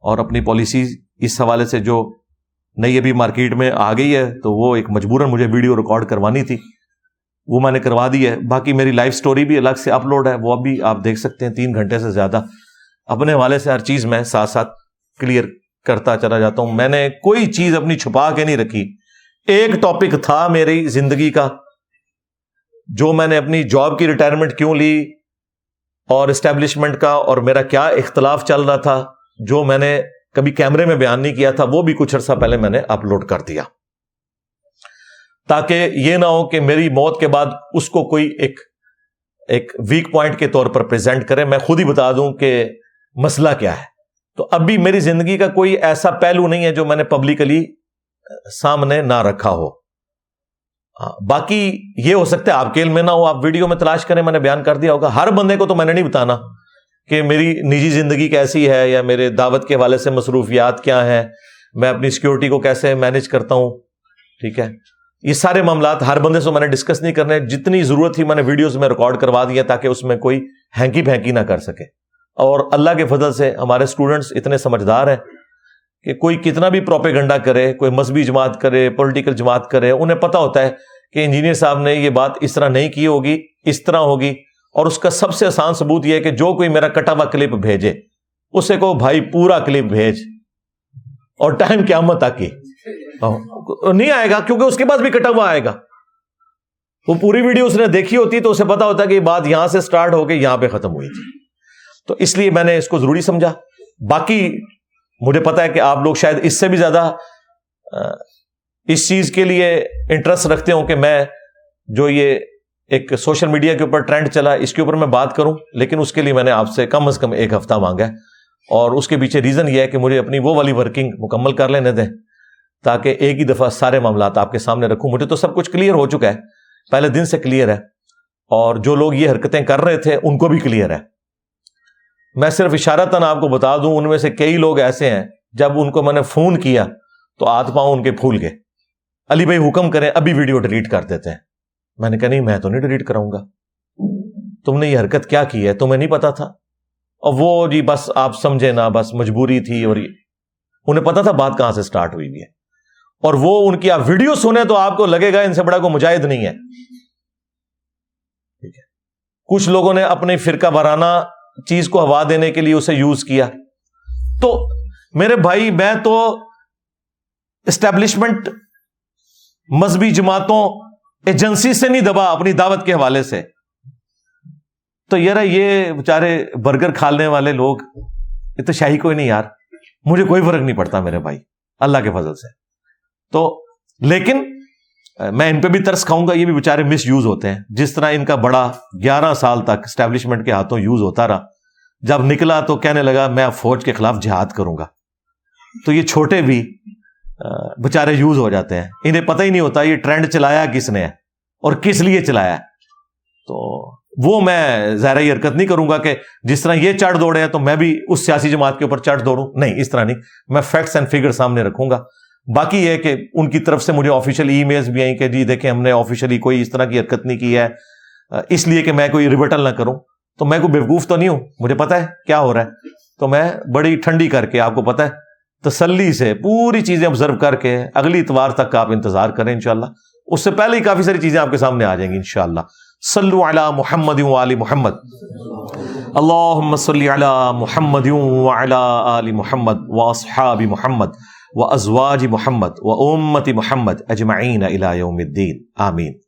اور اپنی پالیسی اس حوالے سے جو نئی ابھی مارکیٹ میں آ گئی ہے، تو وہ ایک مجبوراً مجھے ویڈیو ریکارڈ کروانی تھی۔ وہ میں نے کروا دی ہے۔ باقی میری لائف سٹوری بھی الگ سے اپلوڈ ہے۔ وہ اب بھی آپ دیکھ سکتے ہیں، تین گھنٹے سے زیادہ۔ اپنے حوالے سے ہر چیز میں ساتھ ساتھ کلیئر کرتا چلا جاتا ہوں۔ میں نے کوئی چیز اپنی چھپا کے نہیں رکھی۔ ایک ٹاپک تھا میری زندگی کا، جو میں نے اپنی جاب کی ریٹائرمنٹ کیوں لی؟ اور اسٹیبلشمنٹ کا اور میرا کیا اختلاف چل رہا تھا، جو میں نے کبھی کیمرے میں بیان نہیں کیا تھا، وہ بھی کچھ عرصہ پہلے میں نے اپلوڈ کر دیا۔ تاکہ یہ نہ ہو کہ میری موت کے بعد اس کو کوئی ایک ایک ویک پوائنٹ کے طور پر پریزنٹ کرے۔ میں خود ہی بتا دوں کہ مسئلہ کیا ہے۔ تو اب بھی میری زندگی کا کوئی ایسا پہلو نہیں ہے جو میں نے پبلکلی سامنے نہ رکھا ہو۔ ہاں، باقی یہ ہو سکتا ہے آپ کے علم میں نہ ہو، آپ ویڈیو میں تلاش کریں، میں نے بیان کر دیا ہوگا۔ ہر بندے کو تو میں نے نہیں بتانا کہ میری نجی زندگی کیسی ہے یا میرے دعوت کے حوالے سے مصروفیات کیا ہیں، میں اپنی سیکورٹی کو کیسے مینج کرتا ہوں، ٹھیک ہے؟ یہ سارے معاملات ہر بندے سے میں نے ڈسکس نہیں کرنے، جتنی ضرورت تھی میں نے ویڈیوز میں ریکارڈ کروا دیا تاکہ اس میں کوئی ہینکی پھینکی نہ کر سکے۔ اور اللہ کے فضل سے ہمارے اسٹوڈنٹس اتنے سمجھدار ہیں۔ کہ کوئی کتنا بھی پروپیگنڈا کرے، کوئی مذہبی جماعت کرے پولیٹیکل جماعت کرے، انہیں پتا ہوتا ہے کہ انجینئر صاحب نے یہ بات اس طرح نہیں کی ہوگی، اس طرح ہوگی۔ اور اس کا سب سے آسان ثبوت یہ ہے کہ جو کوئی میرا کٹا ہوا کلپ بھیجے، اسے کو بھائی پورا کلپ بھیج۔ اور ٹائم قیامت آ کی ہاں۔ نہیں آئے گا کیونکہ اس کے بعد بھی کٹا ہوا آئے گا۔ وہ پوری ویڈیو اس نے دیکھی ہوتی تو اسے پتا ہوتا کہ یہ بات یہاں سے اسٹارٹ ہو کے یہاں پہ ختم ہوئی تھی۔ تو اس لیے میں نے اس کو ضروری سمجھا۔ باقی مجھے پتا ہے کہ آپ لوگ شاید اس سے بھی زیادہ اس چیز کے لیے انٹرسٹ رکھتے ہوں کہ میں جو یہ ایک سوشل میڈیا کے اوپر ٹرینڈ چلا، اس کے اوپر میں بات کروں، لیکن اس کے لیے میں نے آپ سے کم از کم ایک ہفتہ مانگا ہے۔ اور اس کے پیچھے ریزن یہ ہے کہ مجھے اپنی وہ والی ورکنگ مکمل کر لینے دیں، تاکہ ایک ہی دفعہ سارے معاملات آپ کے سامنے رکھوں۔ مجھے تو سب کچھ کلیئر ہو چکا ہے، پہلے دن سے کلیئر ہے۔ اور جو لوگ یہ حرکتیں کر رہے تھے، ان کو بھی کلیئر ہے۔ میں صرف اشارتاً آپ کو بتا دوں، ان میں سے کئی لوگ ایسے ہیں، جب ان کو میں نے فون کیا تو آت پاؤں ان کے پھول گئے۔ علی بھائی حکم کریں، ابھی ویڈیو ڈیلیٹ کر دیتے ہیں۔ میں نے کہا، نہیں، میں تو نہیں ڈیلیٹ کراؤں گا۔ تم نے یہ حرکت کیا کی ہے؟ تمہیں نہیں پتا تھا؟ اور وہ جی بس آپ سمجھے نا، بس مجبوری تھی اور انہیں پتا تھا بات کہاں سے اسٹارٹ ہوئی ہے۔ اور وہ ان کی، آپ ویڈیو سنیں تو آپ کو لگے گا ان سے بڑا کوئی مجاہد نہیں ہے۔ ٹھیک ہے۔ کچھ لوگوں نے اپنی فرقہ وارانہ چیز کو ہوا دینے کے لیے اسے یوز کیا۔ تو میرے بھائی، میں تو اسٹیبلشمنٹ مذہبی جماعتوں ایجنسی سے نہیں دبا، اپنی دعوت کے حوالے سے۔ تو یار یہ بےچارے برگر کھالنے والے لوگ، یہ تو شاہی کوئی نہیں یار۔ مجھے کوئی فرق نہیں پڑتا میرے بھائی، اللہ کے فضل سے۔ تو لیکن میں ان پہ بھی ترس کھاؤں گا، یہ بھی بےچارے مس یوز ہوتے ہیں۔ جس طرح ان کا بڑا گیارہ سال تک اسٹیبلشمنٹ کے ہاتھوں یوز ہوتا رہا، جب نکلا تو کہنے لگا، میں فوج کے خلاف جہاد کروں گا۔ تو یہ چھوٹے بھی بےچارے یوز ہو جاتے ہیں۔ انہیں پتہ ہی نہیں ہوتا یہ ٹرینڈ چلایا کس نے اور کس لیے چلایا تو وہ میں ظاہر حرکت نہیں کروں گا کہ جس طرح یہ چڑھ دوڑے ہیں تو میں بھی اس سیاسی جماعت کے اوپر چڑھ دوڑوں۔ نہیں، اس طرح نہیں۔ میں فیکٹس اینڈ فگر سامنے رکھوں گا۔ باقی یہ کہ ان کی طرف سے مجھے آفیشیل ای میلز بھی آئیں کہ جی دیکھیں ہم نے آفیشلی کوئی اس طرح کی حرکت نہیں کی ہے، اس لیے کہ میں کوئی ریبٹل نہ کروں۔ تو میں کوئی بیوقوف تو نہیں ہوں؟ مجھے پتا ہے کیا ہو رہا ہے۔ تو میں بڑی ٹھنڈی کر کے آپ کو پتا ہے، تسلی سے پوری چیزیں آبزرو کر کے اگلی اتوار تک آپ انتظار کریں انشاءاللہ۔ اس سے پہلے ہی کافی ساری چیزیں آپ کے سامنے آ جائیں گی انشاءاللہ۔ صلو علی محمد علی محمد۔ اللہم صلی علی محمد وعلی آل محمد واصحاب محمد۔ و ازواج محمد و امت محمد اجمعین الى یوم الدین. آمین.